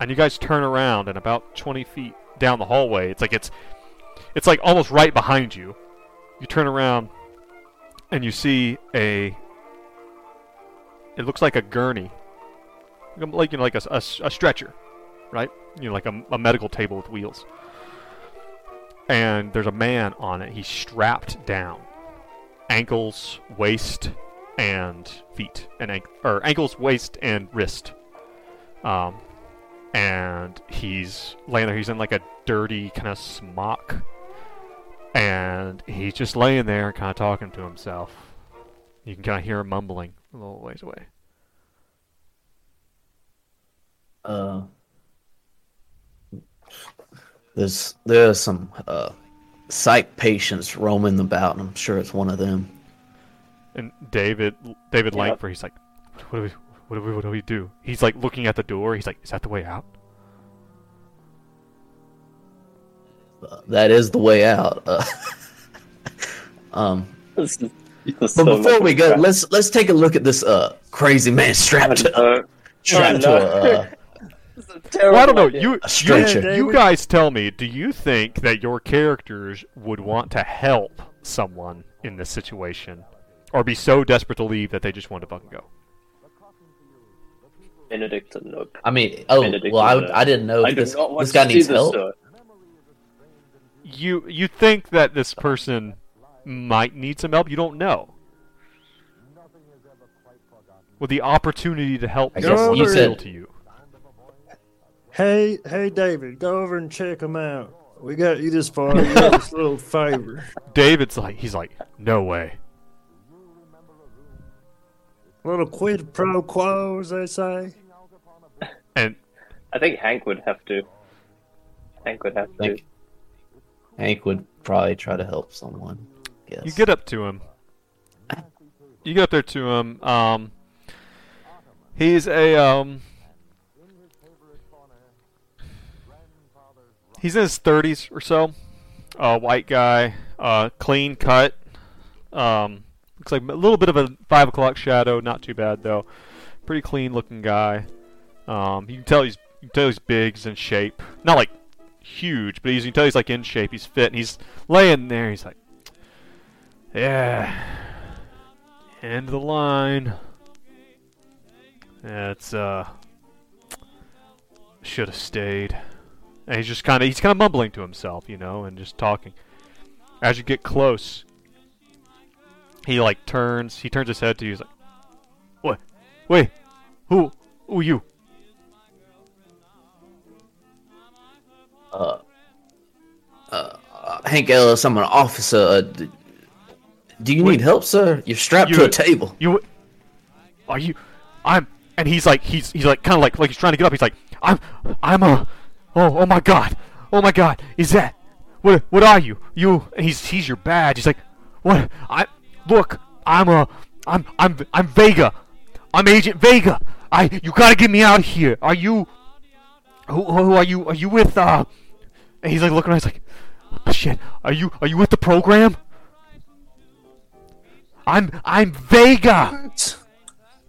And you guys turn around, and about twenty feet down the hallway, it's like it's, it's like almost right behind you. You turn around, and you see a. It looks like a gurney, like you know, like a, a, a stretcher, right? You know, like a, a medical table with wheels. And there's a man on it. He's strapped down ankles, waist, and feet, and ank- or ankles, waist, and wrist. Um, and he's laying there. He's in like a dirty kind of smock, and he's just laying there, kind of talking to himself. You can kind of hear him mumbling a little ways away. Uh, there's there's some uh, psych patients roaming about. and I'm sure it's one of them. And David, David Yep. Langford, he's like, "What do we, what do we, what do we do?" He's like looking at the door. He's like, "Is that the way out?" That is the way out. Uh, um, This is, this but so before we go, crap. let's let's take a look at this uh crazy man strapped to, Uh, strapped to a. Uh, a Well, I don't know. idea. You, A you, stretcher. you guys tell me. Do you think that your characters would want to help someone in this situation, or be so desperate to leave that they just want to fucking go? Benedict, nope. I mean, oh Benedict well, I, I didn't know I this not want this guy to see needs this help. door. You you think that this person might need some help? You don't know. With the opportunity to help I guess you appeal said- to you. Hey, hey, David, go over and check him out. We got you this far. You got this little favor. David's like, he's like, no way. Little quid pro quo, as they say. And I think Hank would have to. Hank would have I to. Hank would probably try to help someone. Guess. You get up to him. You get up there to him. Um, he's a um. He's in his thirties or so. Uh, white guy, uh, clean cut. Um, looks like a little bit of a five o'clock shadow. Not too bad though. Pretty clean looking guy. Um, you can tell he's you can tell he's big. He's in shape. Not like huge, but he's, you can tell he's like in shape. He's fit. And he's laying there. He's like. Yeah. End of the line. That's uh should have stayed. And he's just kind of he's kind of mumbling to himself, you know, and just talking. As you get close, he like turns, he turns his head to you. He's like, "What? Wait, who? Who are you?" uh, uh, uh, Hank Ellis, I'm an officer. Uh, d- do you Wait. need help, sir? You're strapped to a table. You are you? I'm and he's like he's he's like kind of like like he's trying to get up. He's like I'm I'm a oh oh my god oh my god is that what what are you you? And he's he's your badge. He's like what I look I'm a I'm I'm I'm Vega. I'm Agent Vega. I you gotta get me out of here. Are you who who are you? Are you with uh? And he's like looking around. He's like oh, shit. Are you are you with the program? I'm I'm Vega.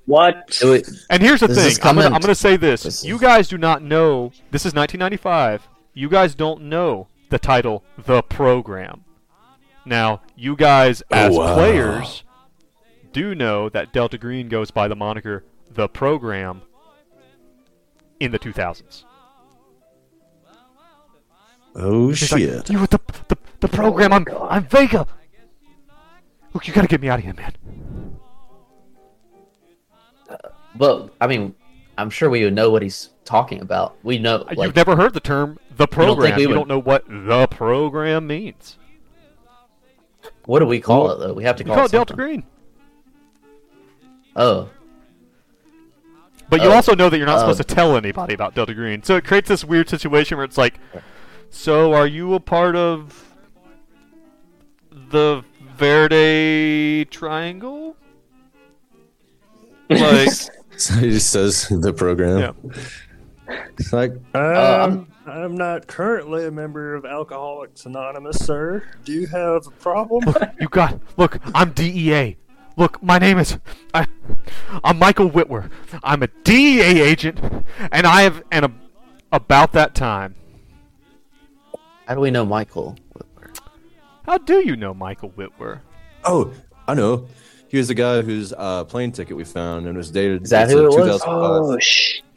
What? And here's the Does thing. I'm gonna, I'm gonna say this. This You guys do not know. This is 1995. You guys don't know the title, The Program. Now, you guys Oh, as wow. players do know that Delta Green goes by the moniker the program in the 2000s. Oh He's like, shit! you with the, the the program? I'm I'm Vega. Look, you gotta get me out of here, man. Uh, well, I mean, I'm sure we would know what he's talking about. We know, uh, You've never heard the term the don't program. we You would- don't know what the program means. What do we call it though? We have to You call, call it it Delta. Green. Oh, But you Oh, also know that you're not uh, supposed to tell anybody about Delta Green. So it creates this weird situation where it's like, so are you a part of the Verde Triangle? Like, So he just says the program. yeah. It's like Um, I'm not currently a member of Alcoholics Anonymous, sir. Do you have a problem? You got look. I'm DEA. Look, my name is I, I'm Michael Whitwer. I'm a DEA agent, and I have and a, about that time. how do we know Michael? Whitwer? How do you know Michael Whitwer? Oh, I know. He was the guy whose uh, plane ticket we found and was dated. Is that it's who it was? 2005. Oh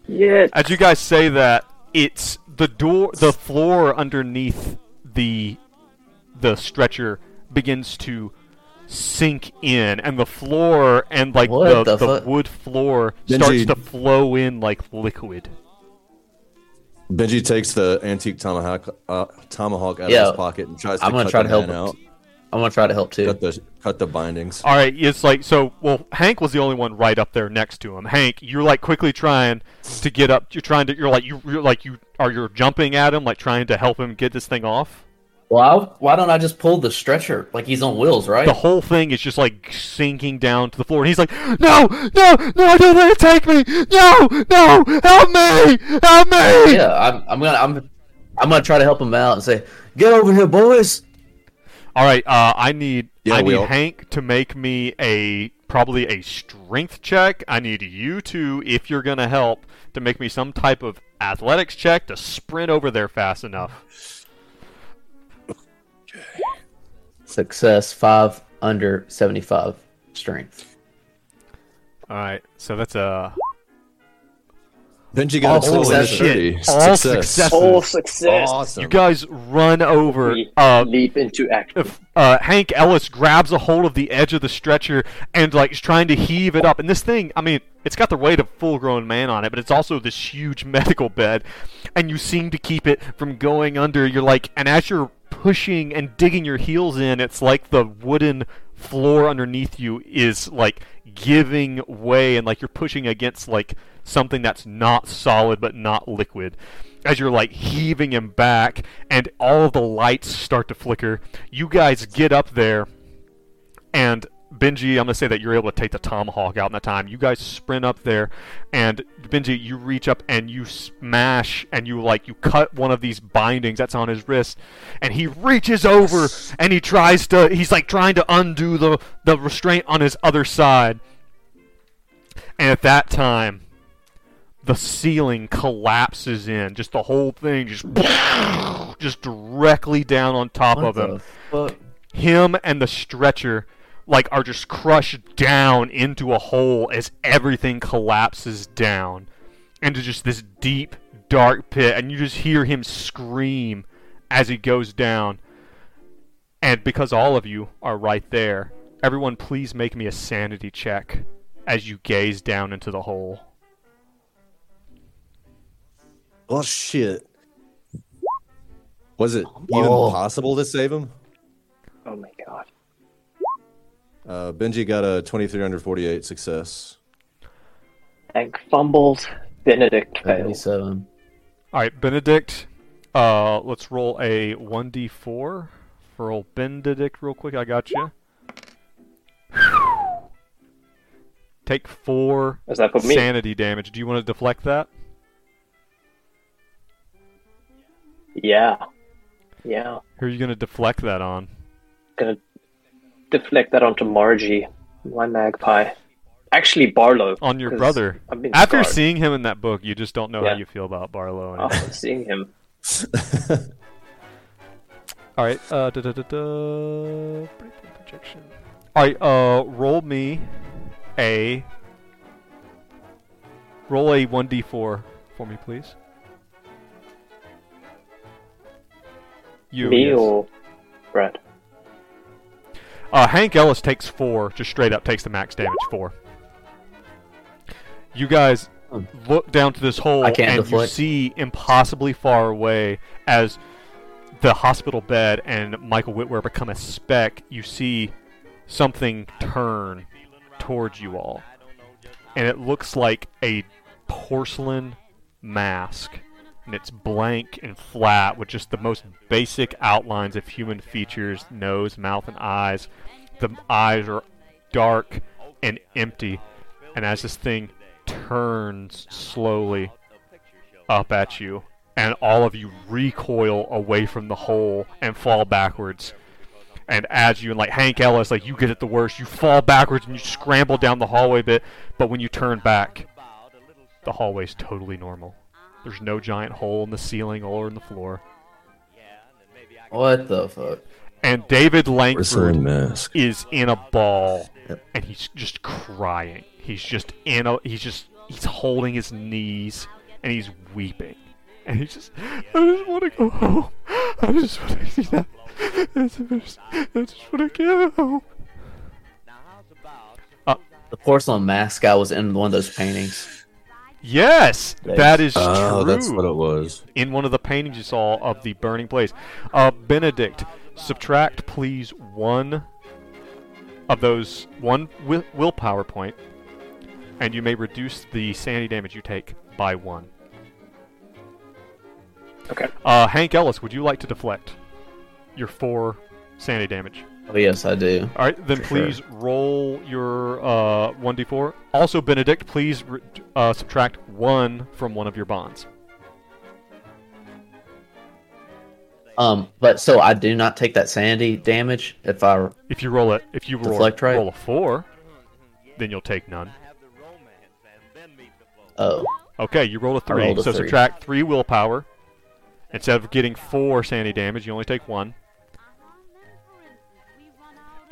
shit! As you guys say that, it's the door, the floor underneath the the stretcher begins to sink in, and the floor and like What the, the the fuck? wood floor Benji- starts to flow in like liquid. Benji takes the antique tomahawk uh, tomahawk out Yeah. of his pocket and tries to I'm gonna cut try the to help man him. out. I'm gonna try to help too. Cut the cut the bindings. All right, it's like so. Well, Hank was the only one right up there next to him. Hank, you're like quickly trying to get up. You're trying to. You're like you. You're like you are. You're jumping at him, like trying to help him get this thing off. Well, I'll, why don't I just pull the stretcher like he's on wheels, right? The whole thing is just like sinking down to the floor, and he's like, "No, no, no! Don't let it take me! No, no! Help me! Help me!" yeah, I'm, I'm gonna, I'm, I'm gonna try to help him out and say, "Get over here, boys." All right, uh, I need Yeah, I we need all- Hank to make me a probably a strength check. I need you two, if you're gonna help, to make me some type of athletics check to sprint over there fast enough. Success five under seventy-five strength. All right, so that's a Benji got All a total of successes. 30. All Success. successes. All success. Awesome. you guys run over. We Uh, leap into action. uh, Hank Ellis grabs a hold of the edge of the stretcher and like is trying to heave it up. And this thing, I mean, it's got the weight of a full-grown man on it, but it's also this huge medical bed, and you seem to keep it from going under. You're like, and as you're pushing and digging your heels in, it's like the wooden floor underneath you is like giving way, and like you're pushing against like something that's not solid but not liquid. As you're like heaving him back and all the lights start to flicker you guys get up there and benji i'm going to say that you're able to take the tomahawk out in that time. You guys sprint up there and benji you reach up and you smash and you like you cut one of these bindings that's on his wrist and he reaches over and he tries to he's like trying to undo the the restraint on his other side. And at that time the ceiling collapses in. Just the whole thing just just directly down on top What of him. fuck? Him and the stretcher like are just crushed down into a hole as everything collapses down into just this deep dark pit and you just hear him scream as he goes down. And because all of you are right there, everyone please make me a sanity check as you gaze down into the hole. Well, shit. Was it even Whoa. possible to save him? oh my god. Uh, Benji got a twenty-three hundred forty-eight success. Hank fumbled. Benedict failed. Seventy-seven. All right, Benedict. Uh, let's roll a one d four for old Benedict real quick. I got you. Take four Is that for me? sanity damage. Do you want to deflect that? Yeah. Yeah. Who are you going to deflect that on? Gonna deflect that onto Margie, my magpie. Actually, Barlow. On your brother. After scarred seeing him in that book, you just don't know Yeah. how you feel about Barlow. anymore. after seeing him. All right. Uh, da, da, da, da. Projection. All right. Uh, roll me a roll a one d four for me, please. You. Me yes. or Brad? Uh, Hank Ellis takes four, just straight up takes the max damage four. You guys Hmm. look down to this hole I can't and you see impossibly far away as the hospital bed and Michael Whitwer become a speck. You see something turn towards you all, and it looks like a porcelain mask and it's blank and flat with just the most basic outlines of human features nose, mouth, and eyes. The eyes are dark and empty, and as this thing turns slowly up at you, and all of you recoil away from the hole and fall backwards. And as you and like Hank Ellis, like you get it the worst, you fall backwards and you scramble down the hallway bit, but when you turn back, the hallway's totally normal. There's no giant hole in the ceiling or in the floor. What the fuck? And David Porcelain Langford mask. is in a ball Yep. and he's just crying. He's just in a he's just he's holding his knees and he's weeping. And he's just I just want to go home. I just want to see that. I just, I just want to get home. The porcelain mask guy was in one of those paintings. Yes, Nice. that is Oh, true. that's what it was. in one of the paintings you saw of the burning place. Uh, Benedict, subtract please one of those one will- willpower point, and you may reduce the sanity damage you take by one. Okay. Uh, Hank Ellis, would you like to deflect your four sanity damage? Oh yes, I do. All right, then For please roll your uh, 1d4. Also, Benedict, please re- uh, subtract one from one of your bonds. Um, but so I do not take that sanity damage if I. If you roll it, if you roll, right? roll a four, then you'll take none. Oh, Okay, you rolled a three, rolled a so three. subtract three willpower. Instead of getting four sanity damage, you only take one.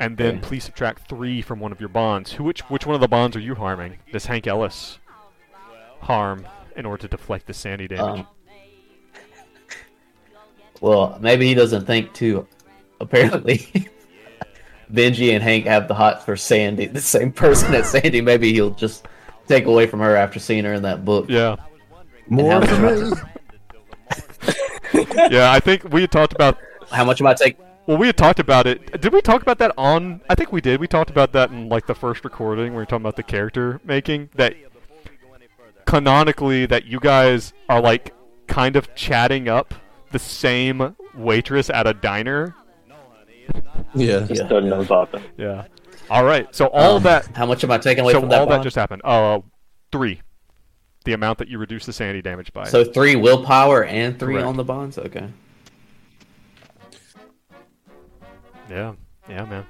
And then Okay. please subtract three from one of your bonds. Who, which, which one of the bonds are you harming? Does Hank Ellis harm in order to deflect the Sandy damage? um. Well, maybe he doesn't think too. Apparently, Benji and Hank have the hot for Sandy, the same person as Sandy. Maybe he'll just take away from her after seeing her in that book. yeah, More for me. yeah. I think we talked about. How much am I take? Well, we had talked about it. Did we talk about that on? I think we did. We talked about that in like the first recording. where We were talking about the character making. That canonically, that you guys are like kind of chatting up the same waitress at a diner. Yeah. Just don't know about them. Yeah. All right. So all um, that. How much am I taking away So from that? all that just happened. Uh, three. The amount that you reduce the sanity damage by. So three willpower and three Correct. on the bonds. Okay. Yeah, yeah, man.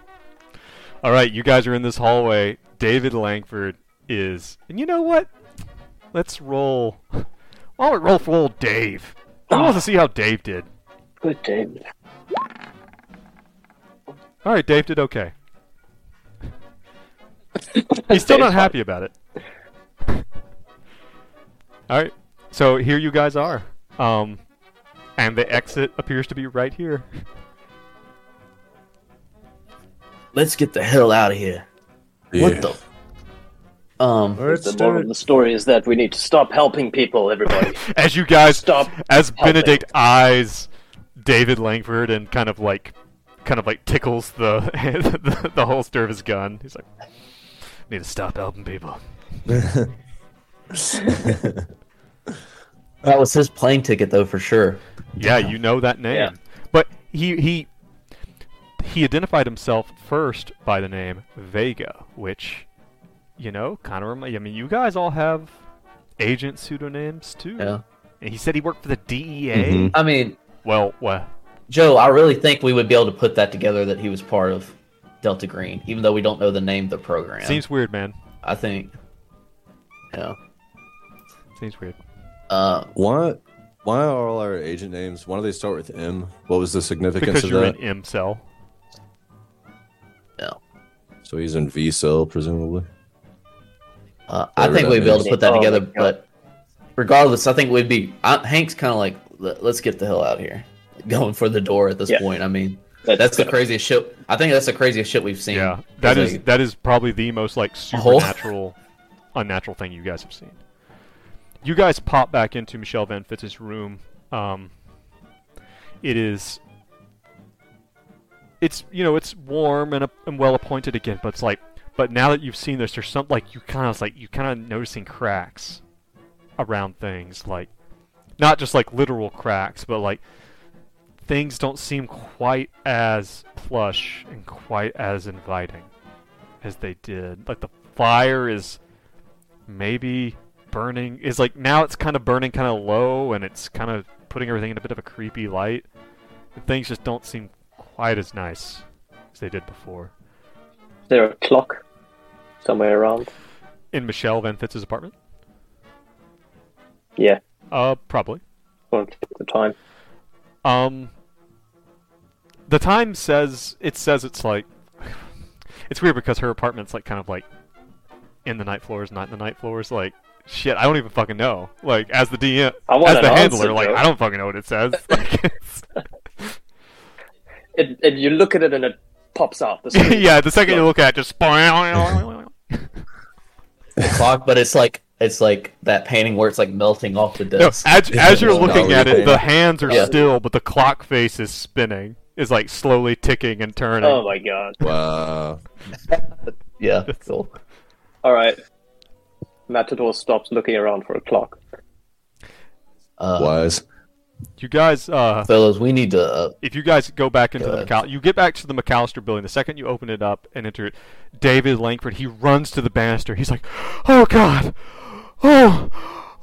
All right, you guys are in this hallway. David Langford is, and you know what? Let's roll. Why don't we roll for old Dave? I want to see how Dave did. Good David. All right, Dave did okay. He's still not happy about it. All right, so here you guys are, um, and the exit appears to be right here. Let's get the hell out of here. Yeah. What the? Um. The do moral of the story is that we need to stop helping people, everybody. As you guys Stop as helping. Benedict eyes David Langford and kind of like kind of like tickles the the, the holster of his gun. He's like need to stop helping people. That was his plane ticket, though, for sure. Yeah, you know that name. Yeah. But he he he identified himself first by the name Vega, which you know, kind of remind I mean, you guys all have agent pseudonyms too. Yeah. And he said he worked for the DEA. Mhm. I mean, Well, well, Joe, I really think we would be able to put that together that he was part of Delta Green, even though we don't know the name of the program. seems weird, man. I think. Yeah. Seems weird. Uh, Why? Why are all our agent names? Why do they start with M? What was the significance Because of you're that? in M cell. Yeah. So he's in V cell, presumably. Uh, I think we'd be able to put that Oh together, but regardless, I think we'd be. I, Hank's kind of like, "Let- let's get the hell out of here, going for the door at this Yeah. point. I mean, Let's that's the craziest shit. I think that's the craziest shit we've seen. Yeah, that It's is like- that is probably the most like hole? supernatural, unnatural thing you guys have seen. You guys pop back into Michelle Van Fitz's room. Um, it is. It's you know it's warm and, and well appointed again, but it's like, but now that you've seen this, there's some like you kind of like you kind of noticing cracks around things, like not just like literal cracks, but like things don't seem quite as plush and quite as inviting as they did. Like the fire is maybe burning is like now it's kind of burning kind of low and it's kind of putting everything in a bit of a creepy light. Things just don't seem quite as nice as they did before. Is there a clock somewhere around? In Michelle Van Fitz's apartment? Yeah, Uh probably. the time. Um, the time says it says it's like it's weird because her apartment's like kind of like in the night floors, not in the night floors. Like shit, I don't even fucking know. Like as the DM, as the answer, handler, like Joe. I don't fucking know what it says. Like, It, and you look at it and it pops out. The yeah, the second you look at it, just the clock, but it's like it's like that painting where it's like melting off the no, desk. as, as you're looking at it, the hands are Yeah. still, but the clock face is spinning, is like slowly ticking and turning. Oh my god. Wow. yeah, cool. All right. Matador stops looking around for a clock. Uh, Wise. You guys, uh, fellas, we need to. Uh, if you guys go back into the Good. McAll- you get back to the McAllister building. The second you open it up and enter it, David Langford he runs to the banister. He's like, "Oh God, oh,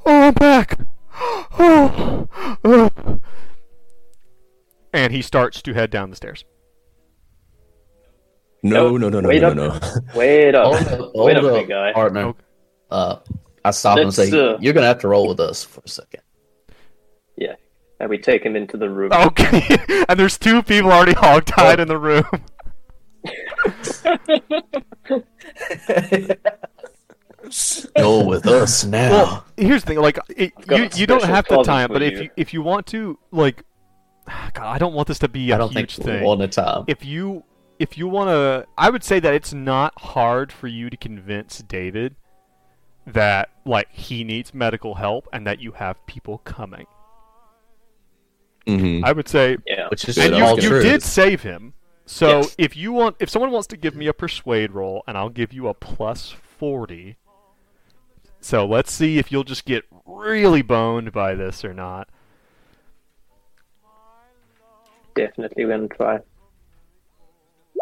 oh, I'm back, oh." oh. And he starts to head down the stairs. No, Nope. no, no, no, Wait no, up. no, no. Wait up. hold up, hold Wait up, up, big guy. partner. Okay. Uh, I stop him and say, uh, "You're gonna have to roll with us for a second. Yeah. And we take him into the room. Okay, and there's two people already hogtied in the room. Go with us now." Well, here's the thing, like it, you, you don't have to closet time, but if you. you if you want to, like, God, I don't want this to be a I don't huge think thing. one at a time. if you if you want to i would say that it's not hard for you to convince david that like he needs medical help and that you have people coming hmm i would say Yeah. Which is and all you, you did save him so Yes. if you want if someone wants to give me a persuade roll and i'll give you a plus 40 so let's see if you'll just get really boned by this or not Definitely gonna try.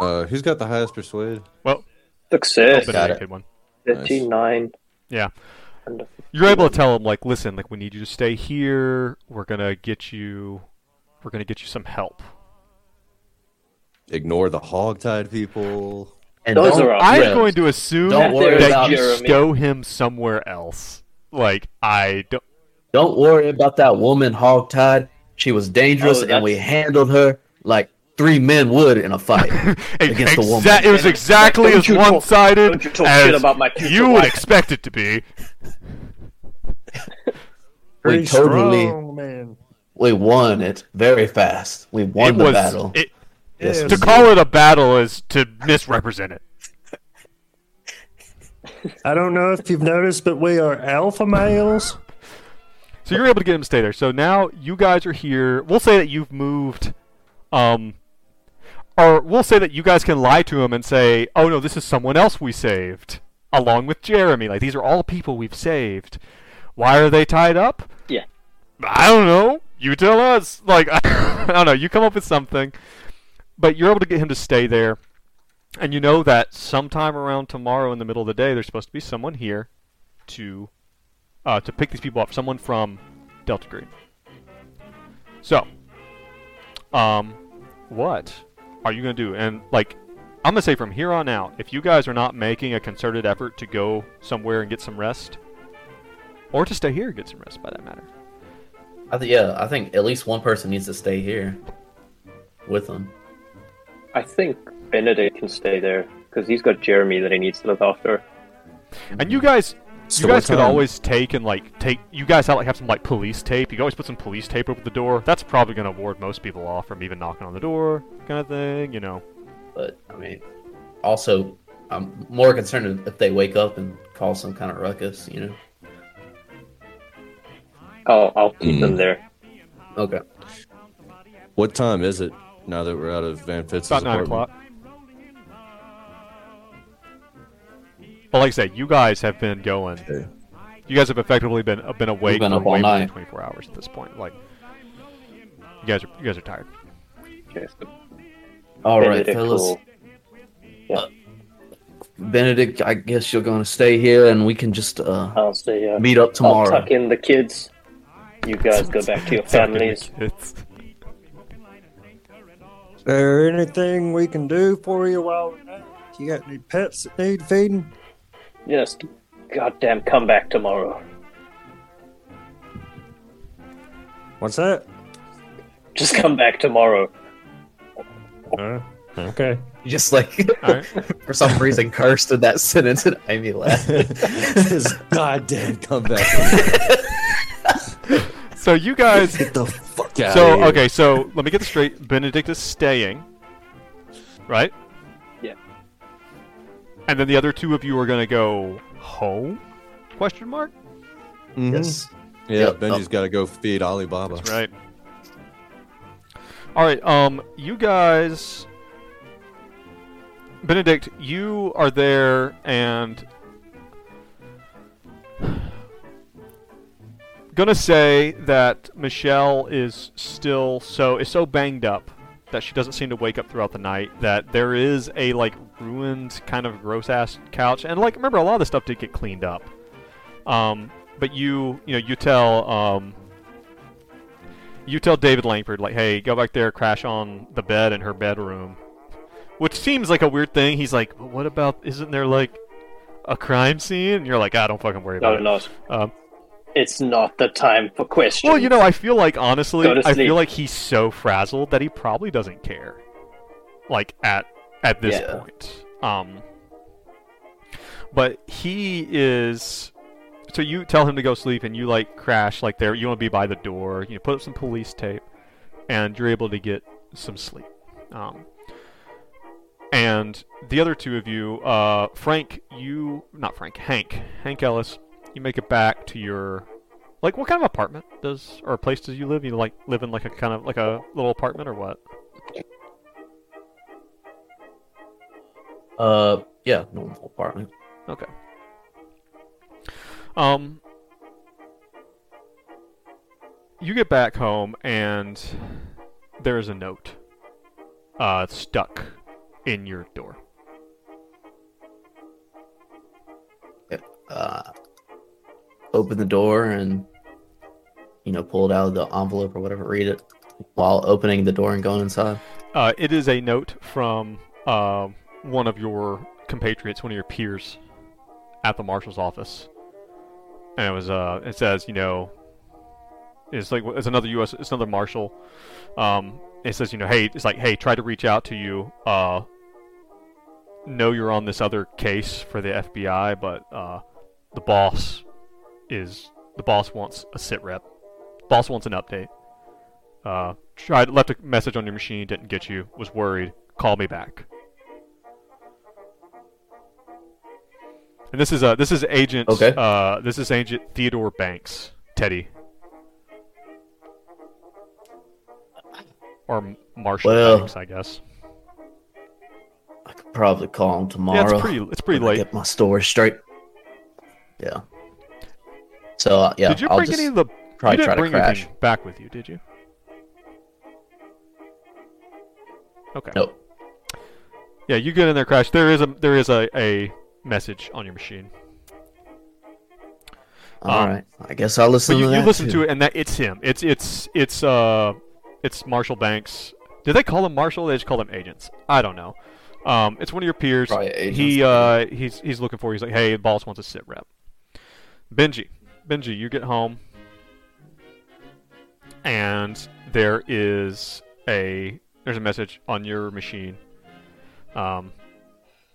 Uh, who's got the highest persuade? well Success. but Got it. did one 39. yeah And You're able to tell him like, listen, like we need you to stay here. We're gonna get you, we're gonna get you some help. Ignore the hogtied people. And Those are our I'm yeah, going to assume Don't worry that about you Jeremy. stow him somewhere else. Like I don't. Don't worry about that woman hogtied. She was dangerous, Oh, and we handled her like three men would in a fight. Against the woman. Exa- It was exactly Don't as you talk- one-sided don't you talk as about my future you would wife. expect it to be. we totally strong, man. we won it very fast. We won it the was battle. It, Yes, Yes. to call it a battle is to misrepresent it. I don't know if you've noticed, but we are alpha males. So you're able to get him to stay there. So now you guys are here. We'll say that you've moved, um, or we'll say that you guys can lie to him and say, "Oh no, this is someone else we saved, along with Jeremy. Like these are all people we've saved. Why are they tied up? Yeah. I don't know. You tell us. Like I don't know. You come up with something, but you're able to get him to stay there, and you know that sometime around tomorrow in the middle of the day, there's supposed to be someone here to uh, to pick these people up. Someone from Delta Green. So, um, what are you gonna do? And like, I'm gonna say from here on out, if you guys are not making a concerted effort to go somewhere and get some rest, or to stay here and get some rest, by that matter, I think yeah, I think at least one person needs to stay here with them. I think Benedict can stay there because he's got Jeremy that he needs to look after. And you guys, So you guys could always take and like take. You guys have like have some like police tape. You can always put some police tape over the door. That's probably gonna ward most people off from even knocking on the door, kind of thing. You know. But I mean, also, I'm more concerned if they wake up and cause some kind of ruckus. You know. I'll I'll keep them Mm. there. Okay. What time is it now that we're out of Van Fitz's About nine o'clock. But like I said, you guys have been going. Okay. You guys have effectively been uh, been awake been for way more than 24 hours at this point. Like, you guys are you guys are tired. Okay, so All right, Benedict fellas. will- Benedict, I guess you're going to stay here, and we can just uh, I'll stay. Uh, meet up I'll tomorrow. tuck in the kids. You guys go back to your families. Is there anything we can do for you while we're out? You got any pets that need feeding? Just goddamn come back tomorrow. What's that? Just come back tomorrow. Uh, okay. Just like all right. for some reason cursed in that sentence, and Amy laughed. This goddamn comeback. So you guys. Get the fuck out So of here. okay, so let me get this straight. Benedict is staying, right? Yeah. And then the other two of you are gonna go home? Question mark. Mhm. yes. Yeah, Yep. Benji's got to go feed Alibaba. Right. All right. Um, you guys. Benedict, you are there, and gonna say that Michelle is still so is so banged up that she doesn't seem to wake up throughout the night. That there is a like ruined kind of gross ass couch, and like remember a lot of the stuff did get cleaned up. Um, but you you know you tell um you tell David Langford like, hey, go back there, crash on the bed in her bedroom, which seems like a weird thing. He's like, what about? Isn't there like a crime scene? And you're like, ah, don't fucking worry about no, it. Um, it's not the time for questions. well, you know, I feel like honestly, I feel like he's so frazzled that he probably doesn't care. Like at at this Yeah. point, um, but he is. So you tell him to go sleep, and you like crash like there. You want to be by the door. You know, put up some police tape, and you're able to get some sleep. Um, and the other two of you, uh, Frank, you not Frank, Hank, Hank Ellis, you make it back to your like what kind of apartment does or place does you live? You like live in like a kind of like a little apartment or what? Uh, yeah, normal apartment. Okay. Um you get back home and there's a note uh stuck in your door. Uh, open the door and you know pull it out of the envelope or whatever. Read it while opening the door and going inside. Uh, it is a note from um one of your compatriots, one of your peers at the marshal's office. And it was uh it says, you know, it's like it's another US it's another marshal. Um it says, you know, hey, it's like, hey, try to reach out to you. Uh know you're on this other case for the FBI, but uh the boss is the boss wants a sit rep. Boss wants an update. Uh, tried left a message on your machine, didn't get you. Was worried. Call me back. And this is uh this is Agent Okay. uh this is Agent Theodore Banks, Teddy, or Marshall Well- Banks, I guess. I could probably call him tomorrow. Yeah, it's pretty it's pretty late. Get my story straight. Yeah. So uh, yeah, did you I'll bring just any of the? probably you didn't try to bring crash. back with you, did you? Okay. Nope. Yeah, you get in there, crash. There is a there is a, a message on your machine. All Um, right. I guess I'll listen But you, to you that. listen too. to it, and that it's him. It's it's it's uh it's Marshall Banks. Did they call him Marshall? They just call him agents. I don't know. Um, it's one of your peers. He uh he's he's looking for. you. He's like, hey, the boss wants a sit rep. Benji, Benji, you get home. and there is a there's a message on your machine. Um,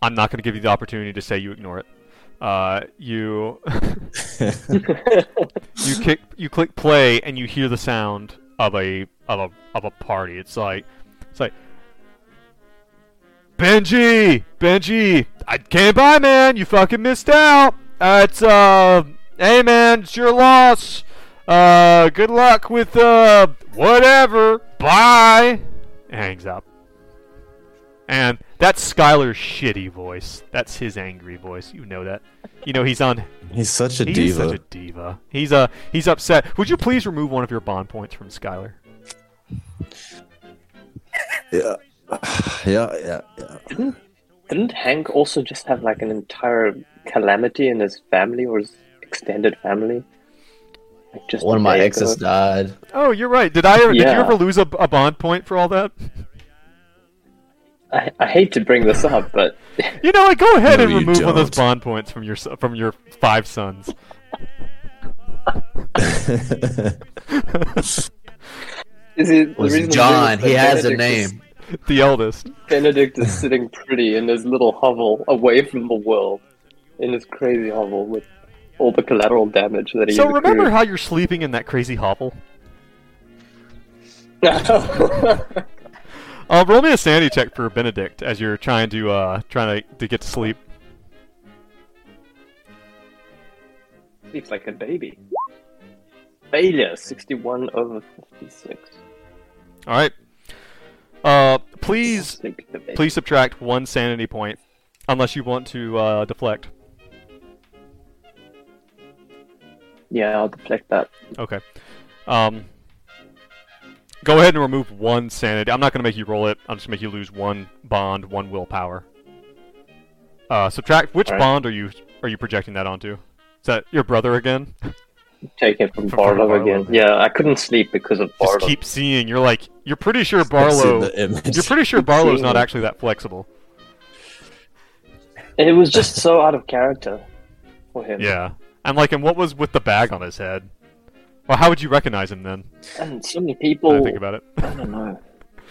I'm not going to give you the opportunity to say you ignore it. Uh, you you kick you click play and you hear the sound of a of a of a party. It's like it's like Benji, Benji, I came by, man. You fucking missed out. Uh, it's uh, hey man, it's your loss. Uh, good luck with uh, whatever. Bye. And hangs up. And that's Skylar's shitty voice. That's his angry voice. You know that. You know he's on. He's such a he's diva. such a diva. He's uh he's upset. Would you please remove one of your bond points from Skylar? Yeah. Yeah, yeah, yeah. Didn't didn't Hank also just have like an entire calamity in his family or his extended family? Like just One of my exes ago? died. Oh, you're right. Did I? Ever, Did you ever lose a, a bond point for all that? I, I hate to bring this up, but You know, what, go ahead No, and you remove one of those bond points from your from your five sons. is it the Was reason I'm doing John. He is has a Benedict is- name. the eldest. Benedict is sitting pretty in his little hovel away from the world, in his crazy hovel with all the collateral damage that he. So remember how you're sleeping in that crazy hovel? how? Uh, roll me a sanity check for Benedict as you're trying to uh trying to, to get to sleep. Sleeps like a baby. Failure, sixty-one over fifty-six. All right. Uh, please Sleeping the baby. please subtract one sanity point, unless you want to uh, deflect. Yeah, I'll deflect that. Okay. Um, go ahead and remove one sanity. I'm not going to make you roll it. I'm just going to make you lose one bond, one willpower. Uh, subtract. Which Alright. bond are you are you projecting that onto? Is that your brother again? Take it from From- from Barlow Barlow. again. Yeah, I couldn't sleep because of Barlow. Just Barlow. keep seeing. You're like you're pretty sure Barlow. You're pretty sure Barlow's not actually that flexible. It was just so out of character for him. Yeah. And like, and what was with the bag on his head? Well, how would you recognize him then? And so many people. I think about it. I don't know.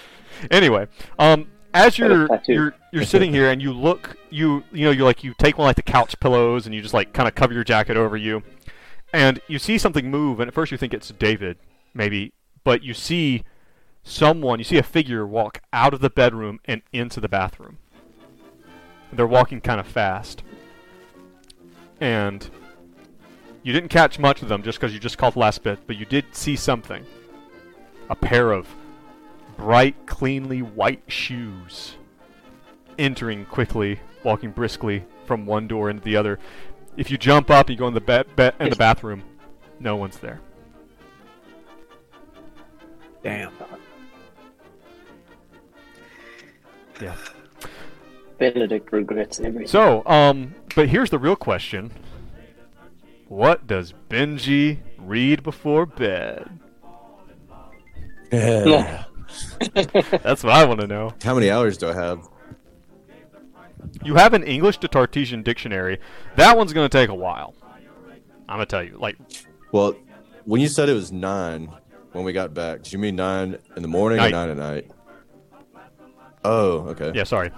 anyway, um, as you're you're you're sitting here and you look, you you know, you like you take one like the couch pillows and you just like kind of cover your jacket over you, and you see something move, and at first you think it's David, maybe, but you see someone, you see a figure walk out of the bedroom and into the bathroom. They're walking kind of fast, and you didn't catch much of them just because you just caught the last bit, but you did see something. A pair of bright, cleanly white shoes entering quickly, walking briskly from one door into the other. If you jump up, you go in the ba- ba- in the bathroom. No one's there. Damn. Yeah. Benedict regrets everything. So, um, but here's the real question: What does Benji read before bed? Yeah. That's what I want to know. How many hours do I have? You have an English to Tartessian dictionary. That one's gonna take a while. I'm gonna tell you, like, Well, when you said it was nine when we got back, did you mean nine in the morning Night. or nine at night? Oh, okay. yeah, sorry.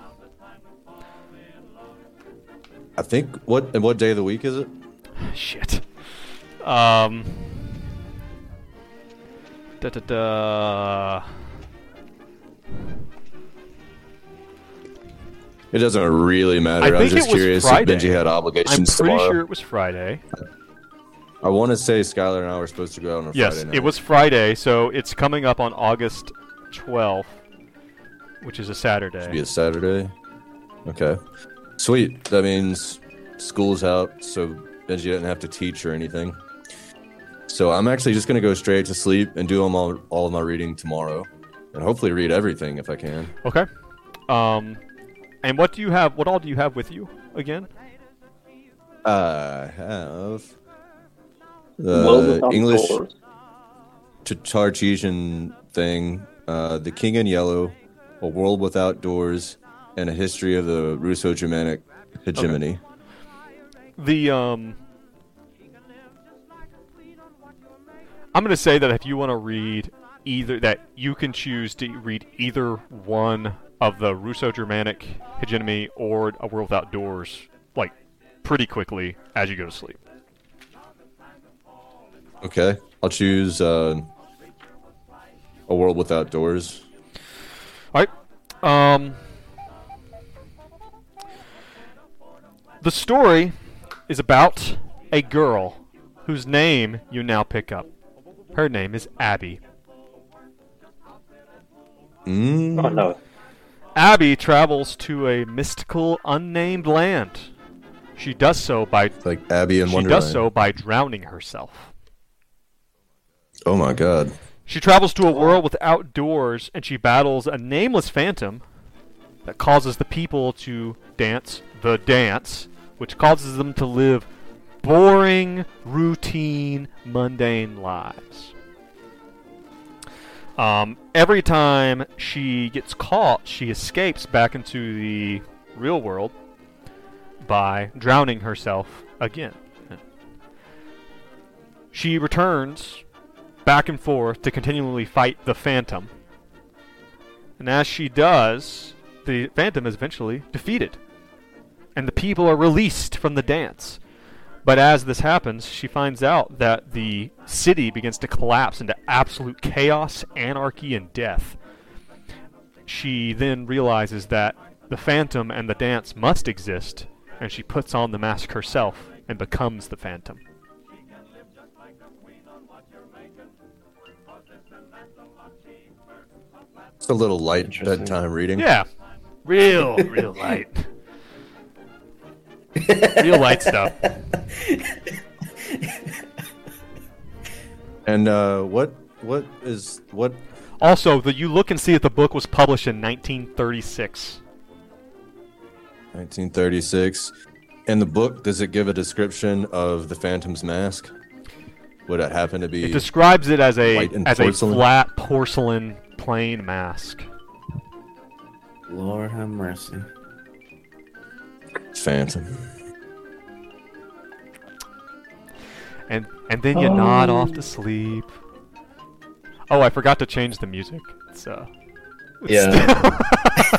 I think what and what day of the week is it? Shit. Um. Da da da. It doesn't really matter. I I, was just curious Friday. if Benji had obligations I'm pretty tomorrow. sure it was Friday. I want to say Skylar and I were supposed to go out on a Yes, Friday night. it was Friday, so it's coming up on August 12th, which is a Saturday. be a Saturday. Okay, sweet. That means school's out, so Benji didn't have to teach or anything. So I'm actually just gonna go straight to sleep and do all all of my reading tomorrow, and hopefully read everything if I can. Okay. Um, and what do you have? What all do you have with you again? I have the without English doors. to Tartessian thing, uh, the King in Yellow, a world without doors, and a history of the Russo-Germanic hegemony. The um. I'm going to say that if you want to read either that you can choose to read either one of the Russo-Germanic hegemony or A World Without Doors, like pretty quickly as you go to sleep. Okay, I'll choose uh, a world without doors. All right. Um, the story is about a girl whose name you now pick up. Her name is Abby. Mm. Oh no. Abby travels to a mystical, unnamed land. She does so by Like Abby and she Wonderland. does so by drowning herself. Oh my god. She travels to a world without doors, and she battles a nameless phantom that causes the people to dance the dance, which causes them to live boring, routine, mundane lives. Um, every time she gets caught, she escapes back into the real world by drowning herself again. She returns back and forth to continually fight the Phantom. And as she does, the Phantom is eventually defeated. And the people are released from the dance. But as this happens, she finds out that the city begins to collapse into absolute chaos, anarchy, and death. She then realizes that the Phantom and the dance must exist, and she puts on the mask herself and becomes the Phantom. It's a little light bedtime reading. Yeah. Real, real light. real light stuff. And uh, what what is what? Also, the, you look and see that the book was published in 1936. 1936. In the book, does it give a description of the Phantom's mask? Would it happen to be? It describes it as a as porcelain? a flat porcelain plain mask. Lord have mercy. Phantom. And and then you nod off to sleep. Oh, I forgot to change the music. It's uh it's Yeah.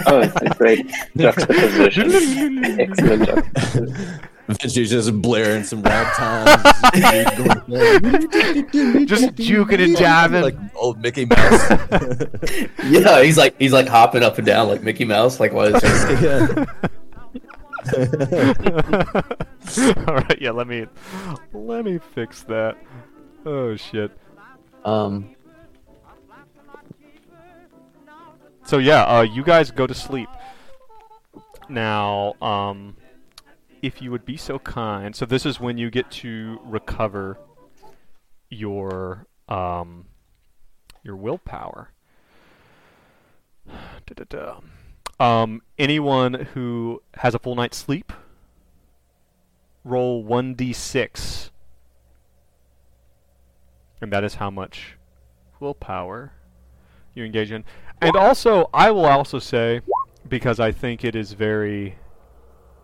Oh, it's a great juxtaposition. Excellent juxtaposition. She's just blaring some ragtime. just juking and jiving. like old Mickey Mouse. Yeah, he's like he's like hopping up and down like Mickey Mouse. Like what is it? yeah. All right, yeah, let me let me fix that. Oh shit. Um, So yeah, uh, you guys go to sleep. Now, um, if you would be so kind, so this is when you get to recover your um, your willpower. Da-da-da. Um, anyone who has a full night's sleep, roll one d six, and that is how much willpower you engage in. And also, I will also say, because I think it is very,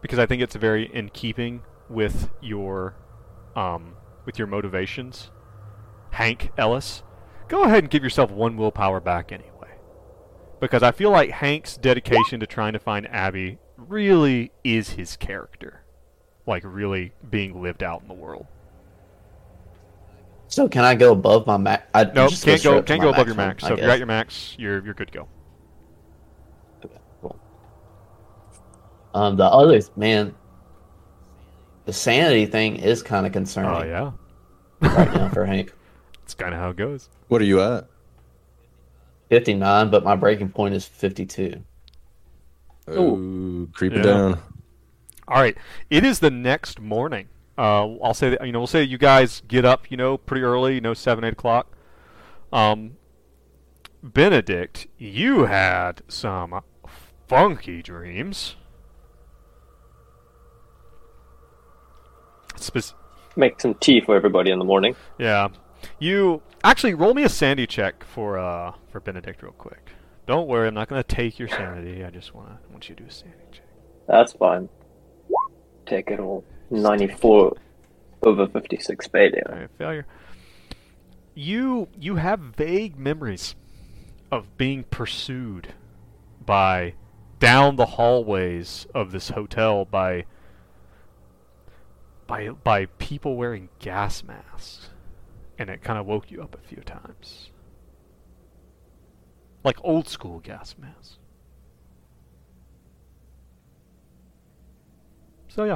because I think it's very in keeping with your, um, with your motivations, Hank Ellis, go ahead and give yourself one willpower back anyway. Because I feel like Hank's dedication to trying to find Abby really is his character, like really being lived out in the world. so can I go above my max? I Nope, just can't straight go up to can't go above your max. So if you're at your max, you're you're good to go. Okay, cool. Um, the other man, the sanity thing is kind of concerning Oh yeah, right now for Hank. it's kind of how it goes. What are you at? Fifty nine, but my breaking point is fifty two. Ooh, creep Yeah. down. All right, it is the next morning. Uh, I'll say that you know we'll say you guys get up you know pretty early, you know seven eight o'clock. Um, Benedict, you had some funky dreams. Spec- Make some tea for everybody in the morning. yeah, you actually roll me a sanity check for uh for Benedict real quick. Don't worry, I'm not gonna take your sanity. I just wanna want you to do a sanity check. That's fine. Take it all. 94 over 56 failure. Alright, failure. you you have vague memories of being pursued by down the hallways of this hotel by by by people wearing gas masks and it kind of woke you up a few times like old school gas masks so yeah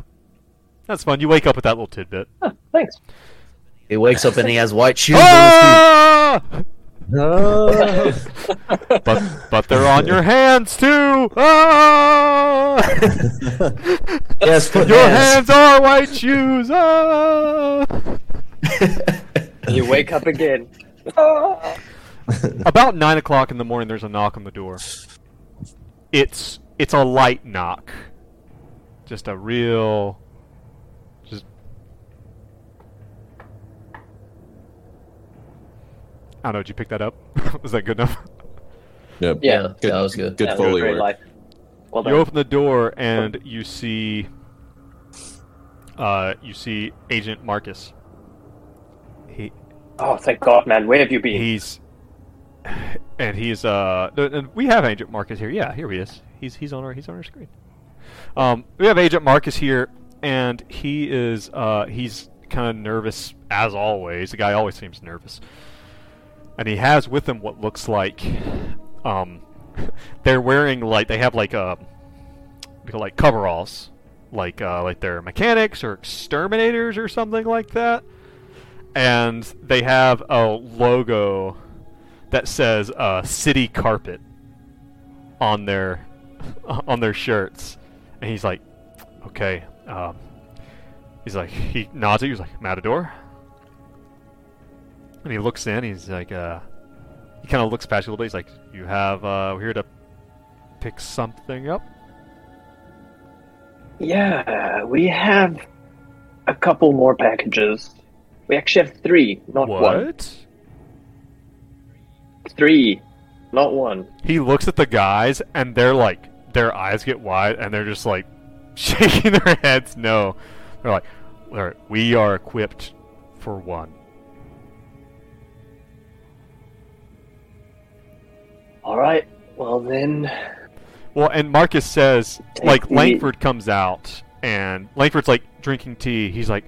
that's fun you wake up with that little tidbit Huh, thanks. He wakes up and he has white shoes on his Ah! Oh, but but they're on your hands too. Ah! Yes, put your hands. hands are white shoes. Ah! You wake up again. About nine o'clock in the morning, there's a knock on the door. It's it's a light knock, just a real, just. I don't know. Did you pick that up? Was that good enough? Yep. Yeah, Yeah, that was good. Good Yeah, Foley work. light. Well done. You open the door and you see uh, you see Agent Marcus. Oh, thank God, man. Where have you been? he's and he's uh and we have Agent Marcus here. Yeah, here he is. He's he's on our he's on our screen. Um, we have Agent Marcus here, and he is uh he's kind of nervous as always. The guy always seems nervous, and he has with him what looks like um they're wearing like they have like uh know, like coveralls, like uh like they're mechanics or exterminators or something like that, and they have a logo that says uh, "City Carpet" on their on their shirts, and he's like, "Okay." Um, he's like, he nods at you. He's like, "Matador," and he looks in. He's like, uh, he kind of looks past you a little bit. He's like, "You have uh, we're here to pick something up." Yeah, we have a couple more packages. We actually have three, not one. What? Three, not one. He looks at the guys, and they're like, their eyes get wide, and they're just like shaking their heads. No, they're like, "All right, we are equipped for one. All right. Well then, Well, and Marcus says, like Langford comes out, and Langford's like drinking tea. He's like,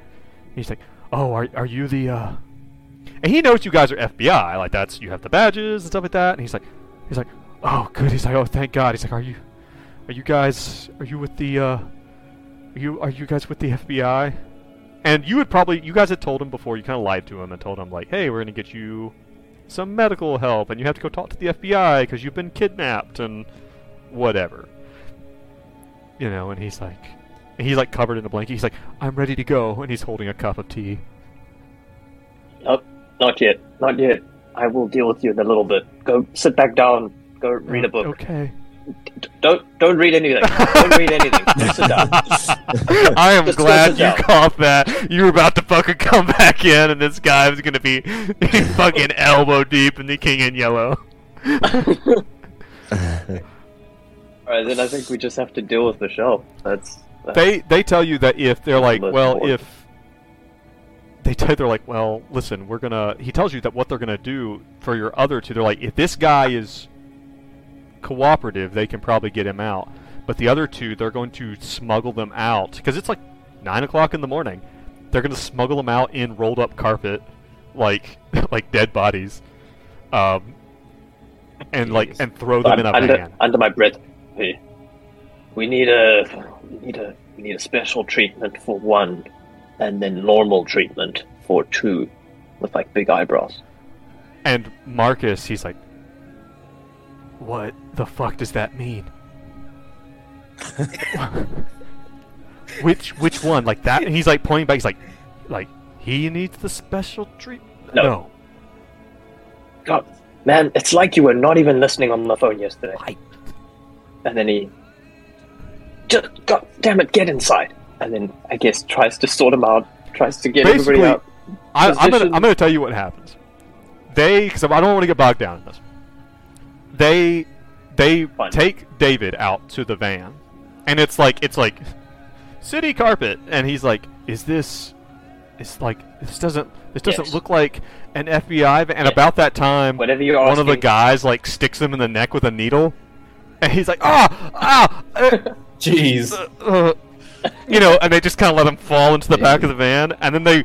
he's like, oh, are are you the? uh And he knows you guys are FBI. Like that's you have the badges and stuff like that. And he's like, he's like, oh, good. He's like, oh, thank God. He's like, are you, are you guys, are you with the? uh Are you are you guys with the FBI? And you would probably you guys had told him before. You kind of lied to him and told him like, hey, we're gonna get you some medical help, and you have to go talk to the FBI because you've been kidnapped and whatever. You know, and he's like, and he's like covered in a blanket. He's like, I'm ready to go, and he's holding a cup of tea. nope, not yet, not yet. I will deal with you in a little bit. Go sit back down. Go read a book. Okay. D- don't don't read anything. don't read anything. Just sit down. I am Just glad you it down. caught that. You were about to fucking come back in, and this guy was gonna be fucking elbow deep in the King in Yellow. All right, then I think we just have to deal with the show. That's, that's they they tell you that if they're like, well, if they tell they're like, well, listen, we're gonna. He tells you that what they're gonna do for your other two. They're like, if this guy is cooperative, they can probably get him out. But the other two, they're going to smuggle them out because it's like nine o'clock in the morning. They're going to smuggle them out in rolled up carpet, like like dead bodies, um, and like and throw them I'm in a under, van. under my breath. We need a we need a we need a special treatment for one, and then normal treatment for two, with like big eyebrows. And Marcus, he's like, "What the fuck does that mean?" which which one? Like that? And he's like pointing back. He's like, like he needs the special treatment. No. God, man, it's like you were not even listening on the phone yesterday. I- And then he just God damn it, get inside. And then I guess tries to sort him out, tries to get Basically, everybody out. I, I'm gonna I'm gonna tell you what happens. They because I don't want to get bogged down in this. They they Fine. take David out to the van, and it's like it's like city carpet, and he's like, "Is this it's like this doesn't this doesn't Yes. look like an FBI van. And Yeah. about that time, one of the guys like sticks him in the neck with a needle, and he's like, ah, ah, uh, Jeez. uh, you know, and they just kind of let him fall into the back of the van, and then they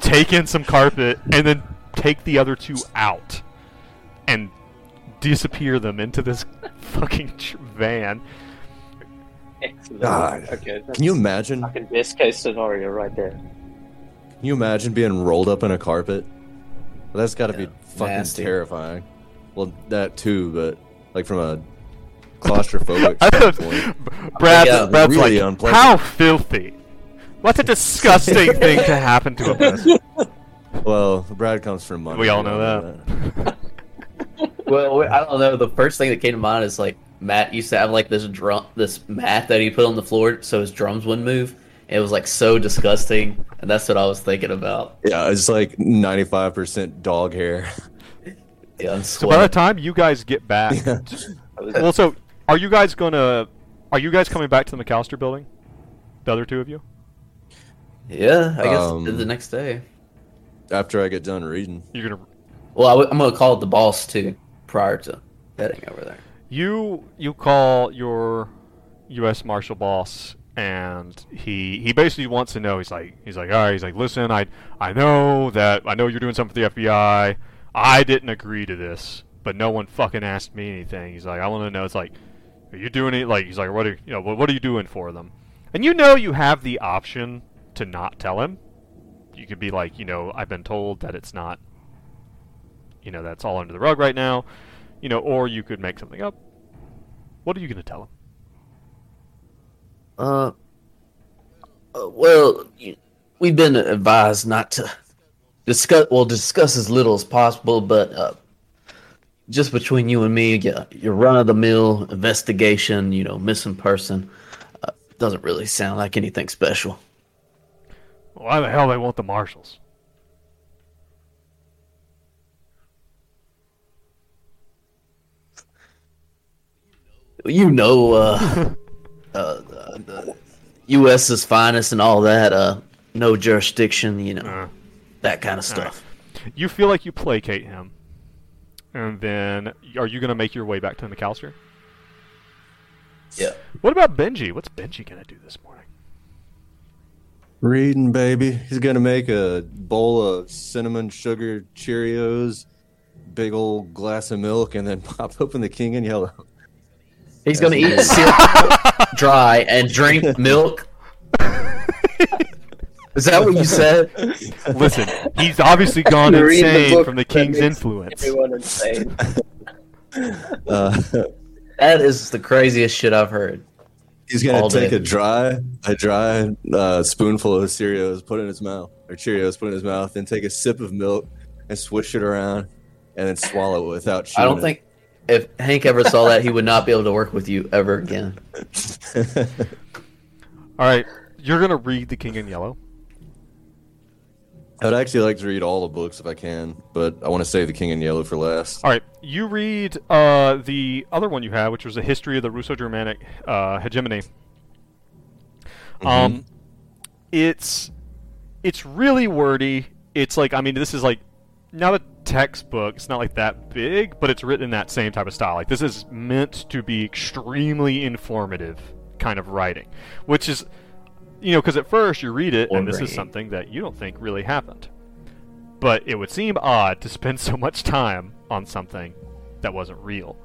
take in some carpet, and then take the other two out, and disappear them into this fucking tr- van. Excellent. God. Okay. Can you imagine? fucking best case scenario right there. Can you imagine being rolled up in a carpet? Well, that's got to Yeah, be fucking nasty. terrifying. Well, that too, but like from a claustrophobic I don't- standpoint. Brad's, Yeah, Brad's really like, unpleasant. how filthy! What a disgusting thing to happen to a person. Well, Brad comes from money. We all know that. Well, I don't know. The first thing that came to mind is like Matt used to have like this drum, this mat that he put on the floor so his drums wouldn't move. It was like so disgusting, and that's what I was thinking about. Yeah, it's like ninety-five percent dog hair. Yeah, So by the time you guys get back, well, so are you guys gonna? Are you guys coming back to the McAllister building? The other two of you? yeah, I guess Um, the next day. After I get done reading, You're gonna Well, I w- I'm gonna call the boss too prior to heading over there. you you call your U.S. Marshal boss, and he he basically wants to know. He's like he's like all right. He's like listen, I I know that I know you're doing something for the FBI. I didn't agree to this, but no one fucking asked me anything. He's like I want to know. It's like are you doing it? Like he's like what are you know what, are you doing for them? And you know you have the option to not tell him. You could be like you know I've been told that it's not. You know that's all under the rug right now you know, or you could make something up. What are you going to tell him? Uh, uh, well, you, we've been advised not to discuss. Well, discuss as little as possible, but uh, just between you and me, yeah, your run of the mill investigation, you know, missing person, uh, doesn't really sound like anything special. Why the hell they want the marshals? You know, uh, uh, the, the U.S.'s finest and all that. Uh, no jurisdiction, you know, Uh, that kind of all right. stuff. You feel like you placate him, and then are you going to make your way back to McAllister? Yeah. What about Benji? What's Benji going to do this morning? reading, baby. He's gonna make a bowl of cinnamon sugar Cheerios, big old glass of milk, and then pop open the King in Yellow. He's gonna eat cereal dry and drink milk. Is that what you said? Listen, he's obviously gone To read the insane from the king's influence. Everyone insane. Uh, That is the craziest shit I've heard. he's gonna All take day. a dry, a dry uh, spoonful of Cheerios, put it in his mouth, or Cheerios, put it in his mouth, then take a sip of milk and swish it around, and then swallow it without chewing I don't it. think if Hank ever saw that, he would not be able to work with you ever again. All right, you're going to read The King in Yellow. I would actually like to read all the books if I can, but I want to save the King in Yellow for last. All right, you read uh, the other one you had, which was a history of the Russo-Germanic uh, hegemony. Um, it's it's really wordy. It's like I mean, this is like not a textbook. It's not like that big, but it's written in that same type of style. Like this is meant to be extremely informative kind of writing, which is you know because at first you read it and this is something that you don't think really happened. But it would seem odd to spend so much time on something that wasn't real.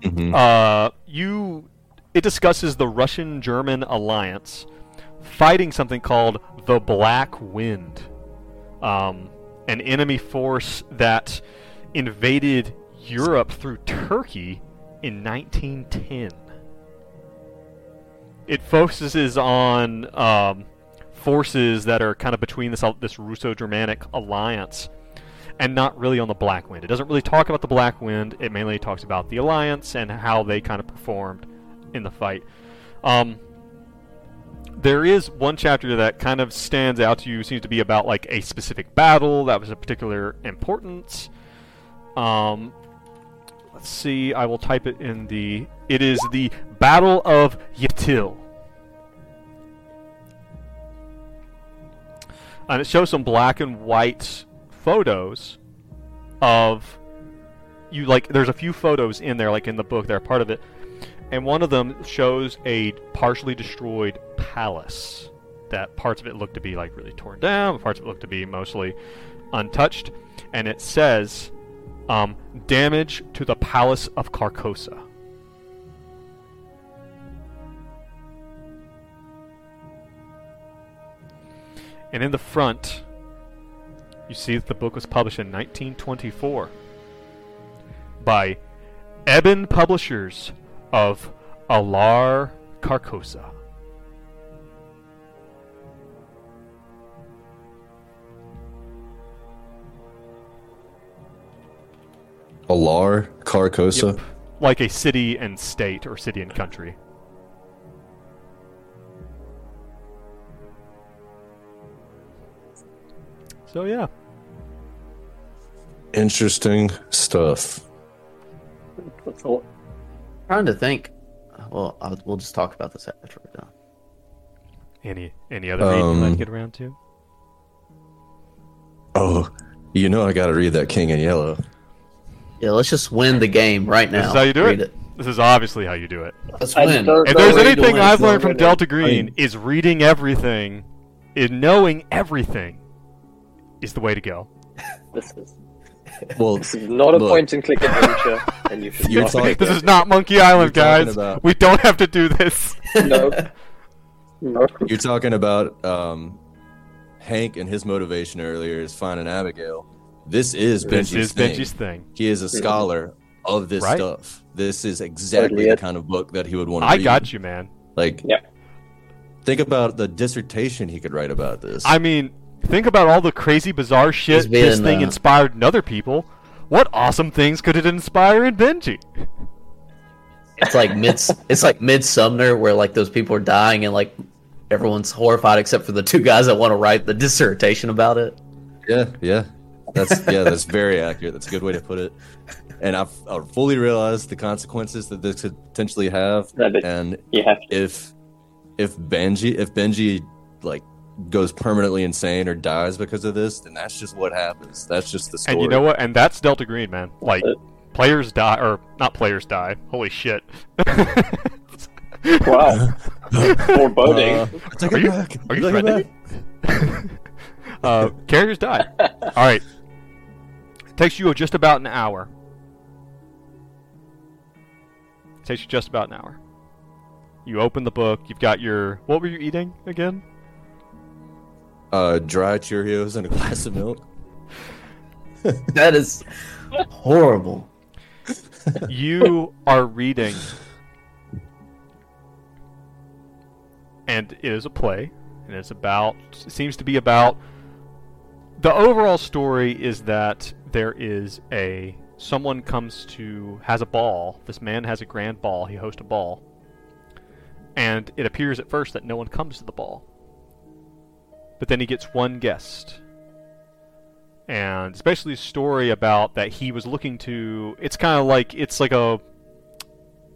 Mhm. Uh, you it discusses the Russian-German alliance fighting something called the Black Wind, um, an enemy force that invaded Europe through Turkey in 1910. It focuses on um, forces that are kind of between this this Russo-Germanic alliance and not really on the Black Wind. It doesn't really talk about the Black Wind. It mainly talks about the Alliance and how they kind of performed in the fight. Um, there is one chapter that kind of stands out to you, seems to be about like a specific battle that was of particular importance. Um, see, I will type it in the. It is the Battle of Yatil. and it shows some black and white photos of you. Like, there's a few photos in there, like in the book, that are part of it, and one of them shows a partially destroyed palace. That parts of it look to be like really torn down, parts of it look to be mostly untouched, and it says, um, "Damage to the palace of Carcosa." And in the front, you see that the book was published in 1924 by Eben Publishers of Alar Carcosa. Alar Carcosa. Yep. Like a city and state, or city and country. So, yeah. Interesting stuff. trying to think. Well, I'll, we'll just talk about this after we're done. Any any other reading you'd like Um, to get around to? Oh, you know I got to read that King in Yellow. Yeah, let's just win the game right now. This is how you do Read it. This is obviously how you do it. Let's win. don't If there's anything I've learned from Where to- Delta Green is reading everything, is knowing everything is the way to go. This is Well, this is not a Look. point and click adventure, and you should You're not talking- This is not Monkey Island, guys. about- We don't have to do this. No. No. you're talking about um, Hank and his motivation earlier is finding Abigail. This is This Benji's is thing. Benji's thing. He is a scholar of this Right. stuff. This is exactly Totally the kind of book that he would want to I read. got you, man. Like, Yep. think about the dissertation he could write about this. I mean, think about all the crazy, bizarre shit He's being, this thing uh, inspired in other people. What awesome things could it inspire in Benji? It's like mid. it's like Midsommar, where like those people are dying and like everyone's horrified except for the two guys that want to write the dissertation about it. yeah, yeah, that's yeah, that's very accurate. That's a good way to put it. And I've, I've fully realized the consequences that this could potentially have. That it- And You have if if Benji if Benji like goes permanently insane or dies because of this, then that's just what happens. That's just the story. And you know what? And that's Delta Green, man. Like, players die, or not players die. Holy shit. Wow. Foreboding. Uh, Are it you- back. are you Take it threatening uh, characters die. All right. Takes you just about an hour. Takes you just about an hour. You open the book. You've got your. What were you eating again? Uh, dry Cheerios and a glass of milk. That is horrible. you are reading, and it is a play, and it's about. It seems to be about. The overall story is that there is a someone comes to has a ball. This man has a grand ball. He hosts a ball, and it appears at first that no one comes to the ball, but then he gets one guest and it's basically a story about that he was looking to. It's kind of like it's like a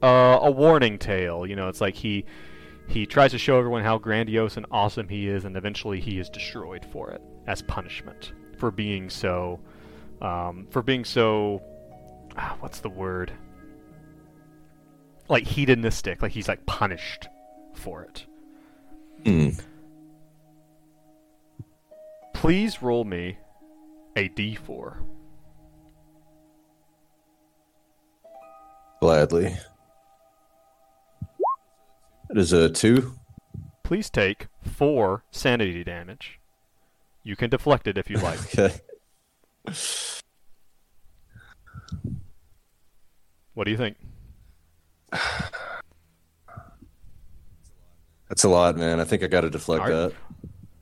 uh, a warning tale. You know, it's like he he tries to show everyone how grandiose and awesome he is, and eventually he is destroyed for it as punishment for being so um, for being so ah, what's the word like hedonistic. Like he's like punished for it. Hmm. Please roll me a d4. Gladly. It is a two. Please take four sanity damage. You can deflect it if you like. Okay. What do you think? That's a lot, man. I think I got to deflect right. that.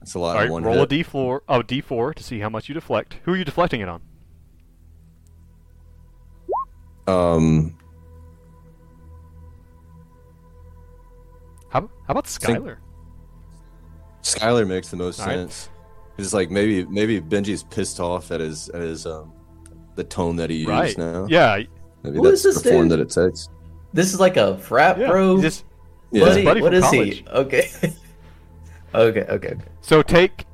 That's a lot All right, one roll hit. a d4, oh, d4 to see how much you deflect. Who are you deflecting it on? Um, How, how about Skylar? Skylar makes the most All right. Sense. It's like maybe maybe Benji's pissed off at his at his um the tone that he used Right. now. Yeah. Maybe Who that's is this the form that it takes. This is like a frat yeah. bro. he's just- Yeah. Buddy, buddy what is college. he? Okay. okay, okay, okay. so take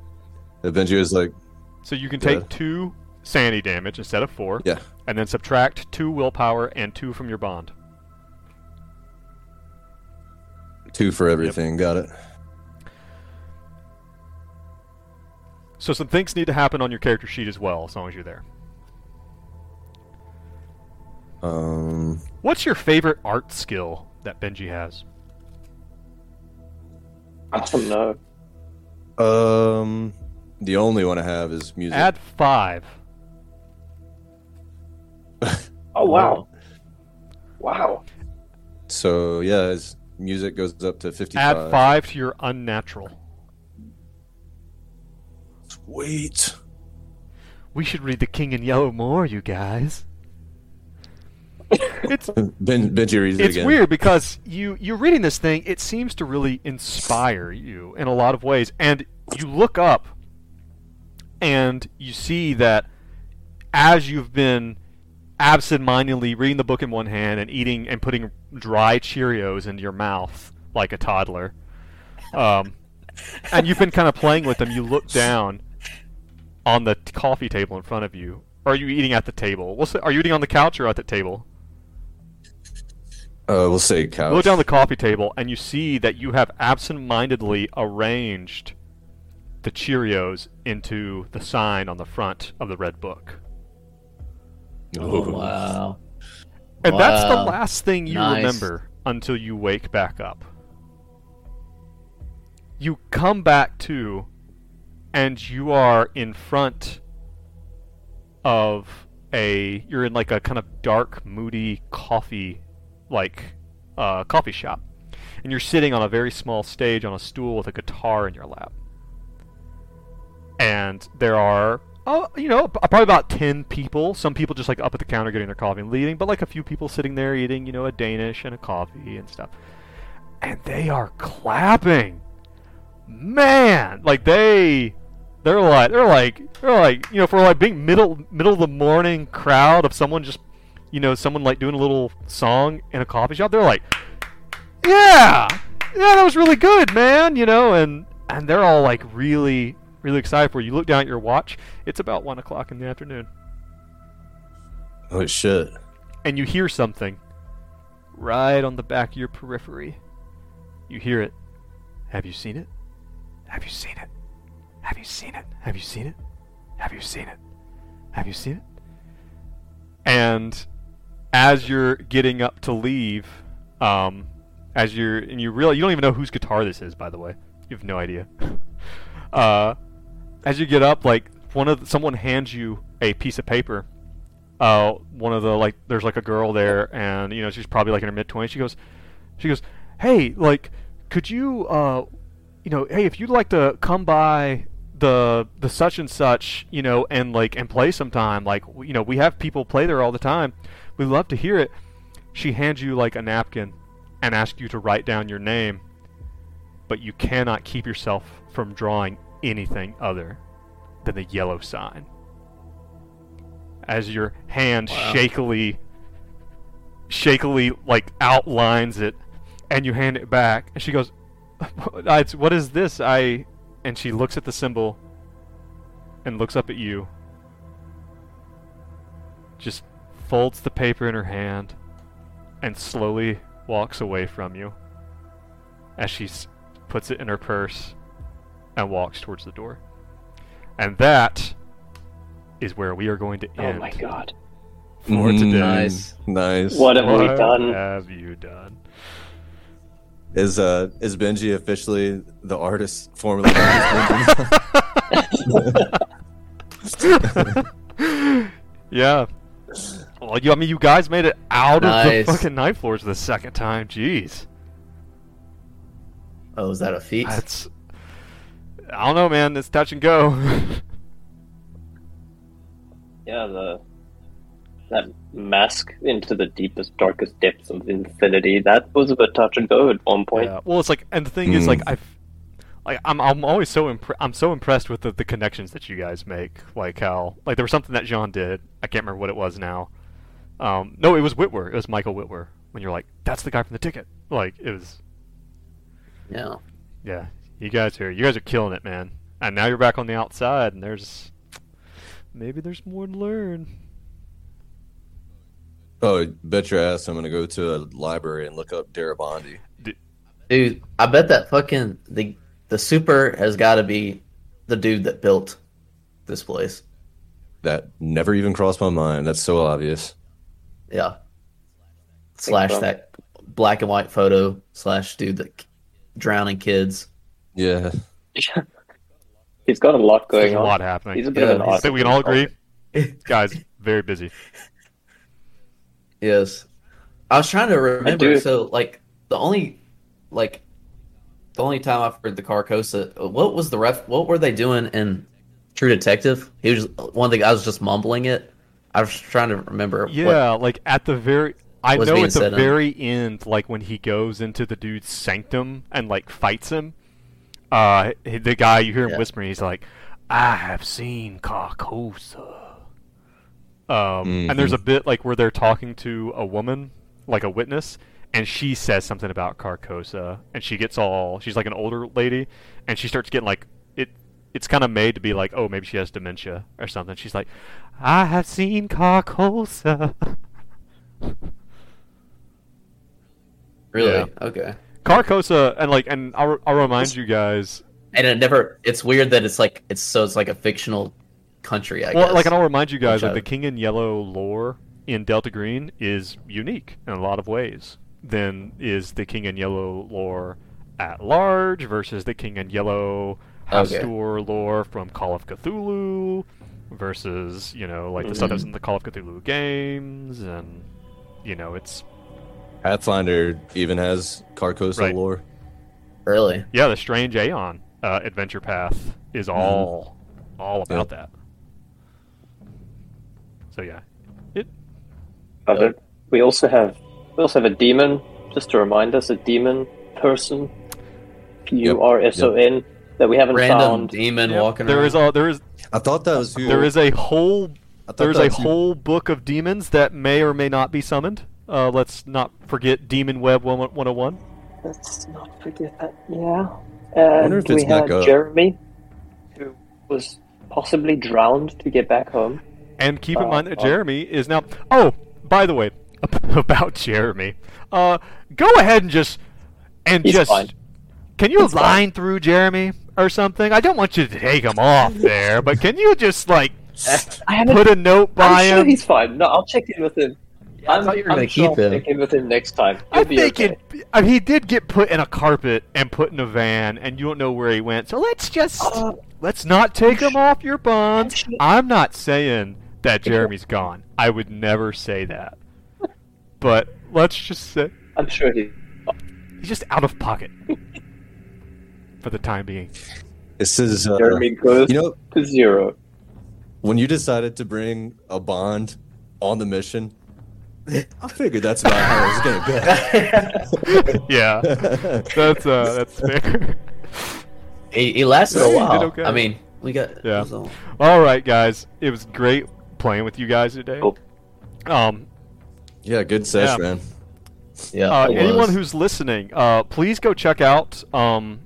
And Benji is like, So you can take Yeah. two sanity damage instead of four, "Yeah, and then subtract two willpower and two from your bond. two for everything. Got it." So some things need to happen on your character sheet as well, as long as you're there. Um, What's your favorite art skill that Benji has? I don't know. um, the only one I have is music. Add five. Oh wow, wow. So yeah, his music goes up to fifty. Add five to your unnatural. Sweet. We should read The King in Yellow more, you guys. It's Ben, Benji reads it again. it's again. weird because you you're reading this thing. It seems to really inspire you in a lot of ways, and you look up and you see that as you've been absent-mindedly reading the book in one hand and eating and putting dry Cheerios into your mouth like a toddler, um, and you've been kind of playing with them. You look down on the t- coffee table in front of you. Or are you eating at the table? We'll say, are you eating on the couch or at the table? Uh, we'll say couch. You look down the coffee table and you see that you have absent-mindedly arranged the Cheerios into the sign on the front of the red book. Oh, wow. And that's the last thing you Nice. remember until you wake back up. You come back to, and you are in front of a. You're in like a kind of dark, moody coffee, like, uh, coffee shop. And you're sitting on a very small stage on a stool with a guitar in your lap. And there are Oh, you know, probably about ten people. Some people just like up at the counter getting their coffee and leaving, but like a few people sitting there eating, you know, a Danish and a coffee and stuff. And they are clapping. Man, like they, they're like, they're like, they're like, you know, for like being middle middle of the morning crowd of someone just, you know, someone like doing a little song in a coffee shop. They're like, yeah, yeah, that was really good, man. You know, and and they're all like really, really excited for you. You look down at your watch; it's about one o'clock in the afternoon, Oh shit. and you hear something right on the back of your periphery. You hear it. Have you seen it? Have you seen it? Have you seen it? Have you seen it? Have you seen it? Have you seen it? And as you're getting up to leave, um, as you're and you realize you don't even know whose guitar this is, by the way. You have no idea. uh, as you get up, like one of the, someone hands you a piece of paper. Uh, one of the like, there's like a girl there, and you know she's probably like in her mid twenties. She goes, she goes, hey, like, could you, uh, you know, hey, if you'd like to come by the the such and such, you know, and like and play sometime, like, you know, we have people play there all the time. We'd love to hear it. She hands you like a napkin and asks you to write down your name, but you cannot keep yourself from drawing anything other than the yellow sign. As your hand shakily, shakily like outlines it, and you hand it back, and she goes, "What is this?" I, and she looks at the symbol, and looks up at you. Just folds the paper in her hand, and slowly walks away from you. As she s- puts it in her purse, and walks towards the door. And that is where we are going to end. Oh end my god. for Mm, today. Nice. Nice. What have we What done? have you done? Is uh is Benji officially the artist formerly known as Benji? yeah. Well, you, I mean, you guys made it out Nice. of the fucking night floors the second time. Jeez, Oh, is that a feat? that's. I don't know, man. It's touch and go. Yeah, the that mask into the deepest, darkest depths of infinity. That was a bit touch and go at one point. Yeah. Well, it's like, and the thing is, Mm. like, I've, like, I'm, I'm always so impre- I'm so impressed with the, the connections that you guys make. Like how, like, there was something that Jean did. I can't remember what it was now. Um, no, it was Whitwer. It was Michael Whitwer. When you're like, that's the guy from the ticket. Like, it was, yeah. yeah. You guys are, you guys are killing it, man. and now you're back on the outside, and there's maybe there's more to learn. Oh, bet your ass I'm gonna go to a library and look up Darabandi. Dude, I bet that fucking the the super has got to be the dude that built this place. That never even crossed my mind. That's so obvious. Yeah. Slash so. that black and white photo slash dude that drowning kids. Yeah. He's got a lot There's going a on. lot happening. He's a bit Yeah, of an I think we can all agree, guys. Very busy. Yes. I was trying to remember. So, like, the only, like, the only time I've heard the Carcosa, what was the ref? What were they doing in True Detective? He was one thing. I was just mumbling it. I was trying to remember. what- Yeah, like at the very. I know at the said in- very end, like when he goes into the dude's sanctum and like fights him. Uh, the guy you hear him Yeah. whispering, he's like, "I have seen Carcosa." Um, and there's a bit like where they're talking to a woman, like a witness, and she says something about Carcosa, and she gets all. She's like an older lady, and she starts getting like it. It's kind of made to be like, oh, maybe she has dementia or something. She's like, I have seen Carcosa. really? yeah. Okay. Carcosa, and like, and I'll, I'll remind you guys. And it never. It's weird that it's like it's so it's like a fictional country. I Well, guess. like, and I'll remind you guys, Which like, I- the King in Yellow lore in Delta Green is unique in a lot of ways. Than is the King in Yellow lore at large versus the King in Yellow Okay. Hastur lore from Call of Cthulhu versus you know like the stuff Mm-hmm. that's in the Call of Cthulhu games, and you know it's Pathfinder even has Carcosa Right. lore. really. yeah the Strange Aeon uh, adventure path is all all about that. So yeah, it covered. We also have we also have a demon. Just to remind us, a demon person, P U R S O N, that we haven't Random found. demon Yep, walking there around. is a there is I thought that was who. there is a whole I thought there's that a was who- whole book of demons that may or may not be summoned. Uh, let's not forget Demon Web 101. Let's not forget that. Yeah. wonder And if it's we had back. Jeremy, who was possibly drowned to get back home. And keep in Uh, mind that uh, Jeremy is now. Oh, by the way, about Jeremy, uh, go ahead and just and He's just fine. can you He's fine. line through Jeremy or something? I don't want you to take him off there, but can you just like I put a note by I'm sure him? he's fine. No, I'll check in with him. I I'm, thought you were I'm gonna sure keep I'll him. check in with him next time. He'll I think okay. it. I mean, he did get put in a carpet and put in a van, and you don't know where he went. So let's just Uh, let's not take him off your bonds. Actually- I'm not saying that Jeremy's gone. I would never say that. But let's just say I'm sure he. he's just out of pocket for the time being. This is uh, Jeremy goes you know to zero. when you decided to bring a bond on the mission. I figured that's about how it was gonna go. Yeah, that's uh, that's fair. It, he lasted a while. okay. I mean, we got. Yeah. all- All right, guys, it was great playing with you guys today. Cool. Um, yeah, good sesh, Yeah. man. Yeah. uh, anyone who's listening, uh, please go check out um,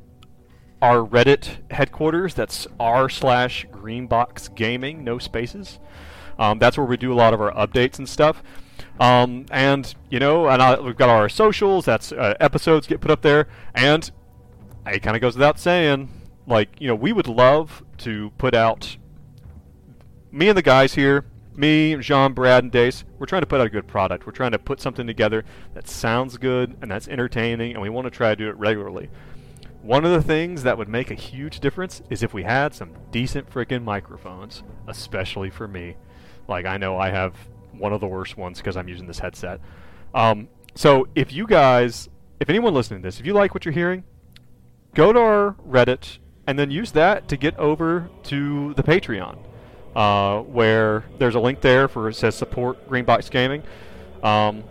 our Reddit headquarters. That's r slash Greenbox Gaming, no spaces. Um, that's where we do a lot of our updates and stuff. Um, and you know, and I, we've got our socials. That's uh, episodes get put up there, and it kind of goes without saying. Like you know, we would love to put out me and the guys here, me, Jean, Brad, and Dace, we're trying to put out a good product. We're trying to put something together that sounds good and that's entertaining, and we want to try to do it regularly. One of the things that would make a huge difference is if we had some decent freaking microphones, especially for me. Like, I know I have one of the worst ones because I'm using this headset. Um, so, if you guys, if anyone listening to this, if you like what you're hearing, go to our Reddit and then use that to get over to the Patreon, uh, where there's a link there for it says support Greenbox Gaming. Um,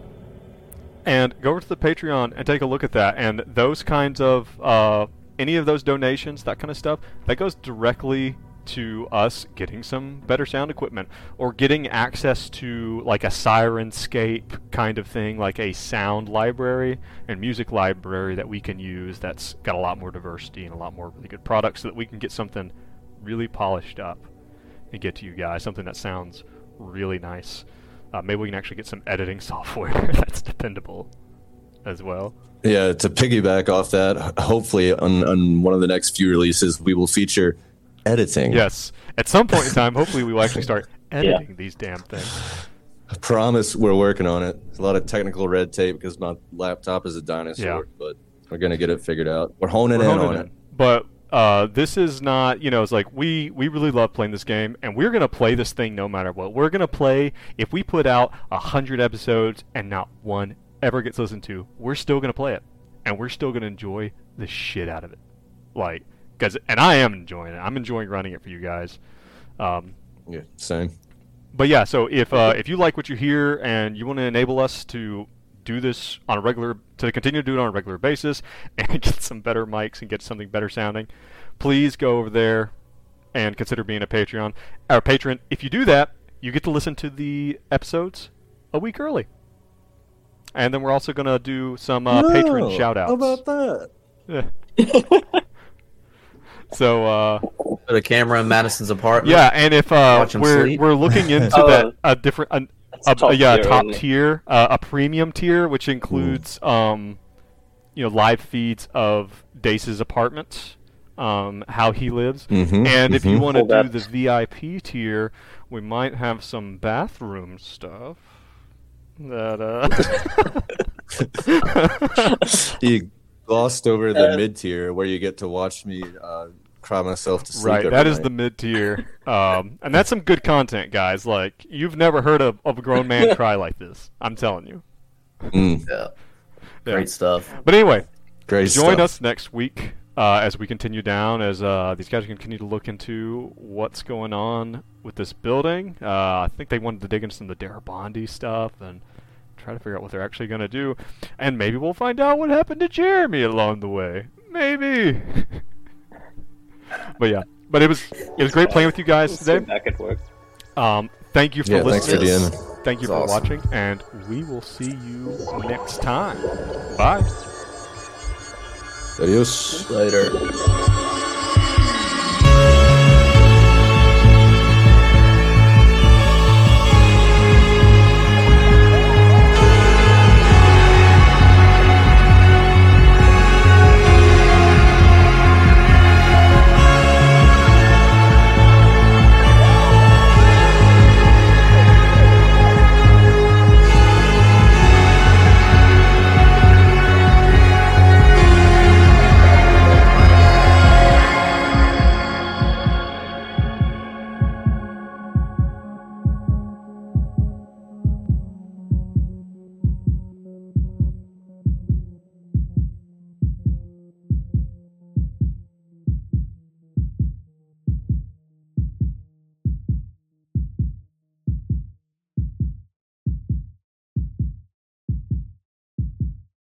and go over to the Patreon and take a look at that. And those kinds of uh, any of those donations, that kind of stuff, that goes directly to us getting some better sound equipment or getting access to like a Syrinscape kind of thing, like a sound library and music library that we can use that's got a lot more diversity and a lot more really good products so that we can get something really polished up and get to you guys something that sounds really nice. Uh, maybe we can actually get some editing software that's dependable as well. Yeah, to piggyback off that, hopefully on, on one of the next few releases, we will feature editing. Yes, at some point in time, hopefully we will actually start editing these damn things. I promise we're working on it. It's a lot of technical red tape because my laptop is a dinosaur, Yeah. but we're gonna get it figured out. We're honing We're in honing on in. it. But uh, this is not, you know, it's like we we really love playing this game, and we're gonna play this thing no matter what. We're gonna play if we put out a hundred episodes and not one ever gets listened to, we're still gonna play it, and we're still gonna enjoy the shit out of it. Like, because and I am enjoying it. I'm enjoying running it for you guys. Um, Yeah, same. but yeah, so if uh, if you like what you hear and you want to enable us to do this on a regular to continue to do it on a regular basis and get some better mics and get something better sounding, please go over there and consider being a Patreon or patron. If you do that, you get to listen to the episodes a week early. And then we're also gonna do some uh, patron No, shout outs. How about that? Yeah. so uh, Put a camera in Madison's apartment. Yeah, and if uh, we're sleep. we're looking into Oh, that a different an, That's a, top yeah tier, top tier uh, a premium tier which includes um you know live feeds of Dace's apartment um how he lives. Mhm, and if you mhm. want to Hold do the VIP tier we might have some bathroom stuff that uh You glossed over the Uh, mid tier where you get to watch me uh, cry myself to sleep. Right, every that is night. the mid tier, um, and that's some good content, guys. Like you've never heard of, of a grown man cry like this. I'm telling you. Mm, Yeah. Yeah. Great stuff. But anyway, great join stuff. us next week uh, as we continue down, as uh, these guys continue to look into what's going on with this building. Uh, I think they wanted to dig into some of the Darabandi stuff and try to figure out what they're actually going to do. And maybe we'll find out what happened to Jeremy along the way. Maybe. but yeah, but it was it was great playing with you guys today. back at work. Um, thank you for Yeah, thanks for listening. being. Thank you It's for awesome. watching, and we will see you next time. Bye. Adios. Later.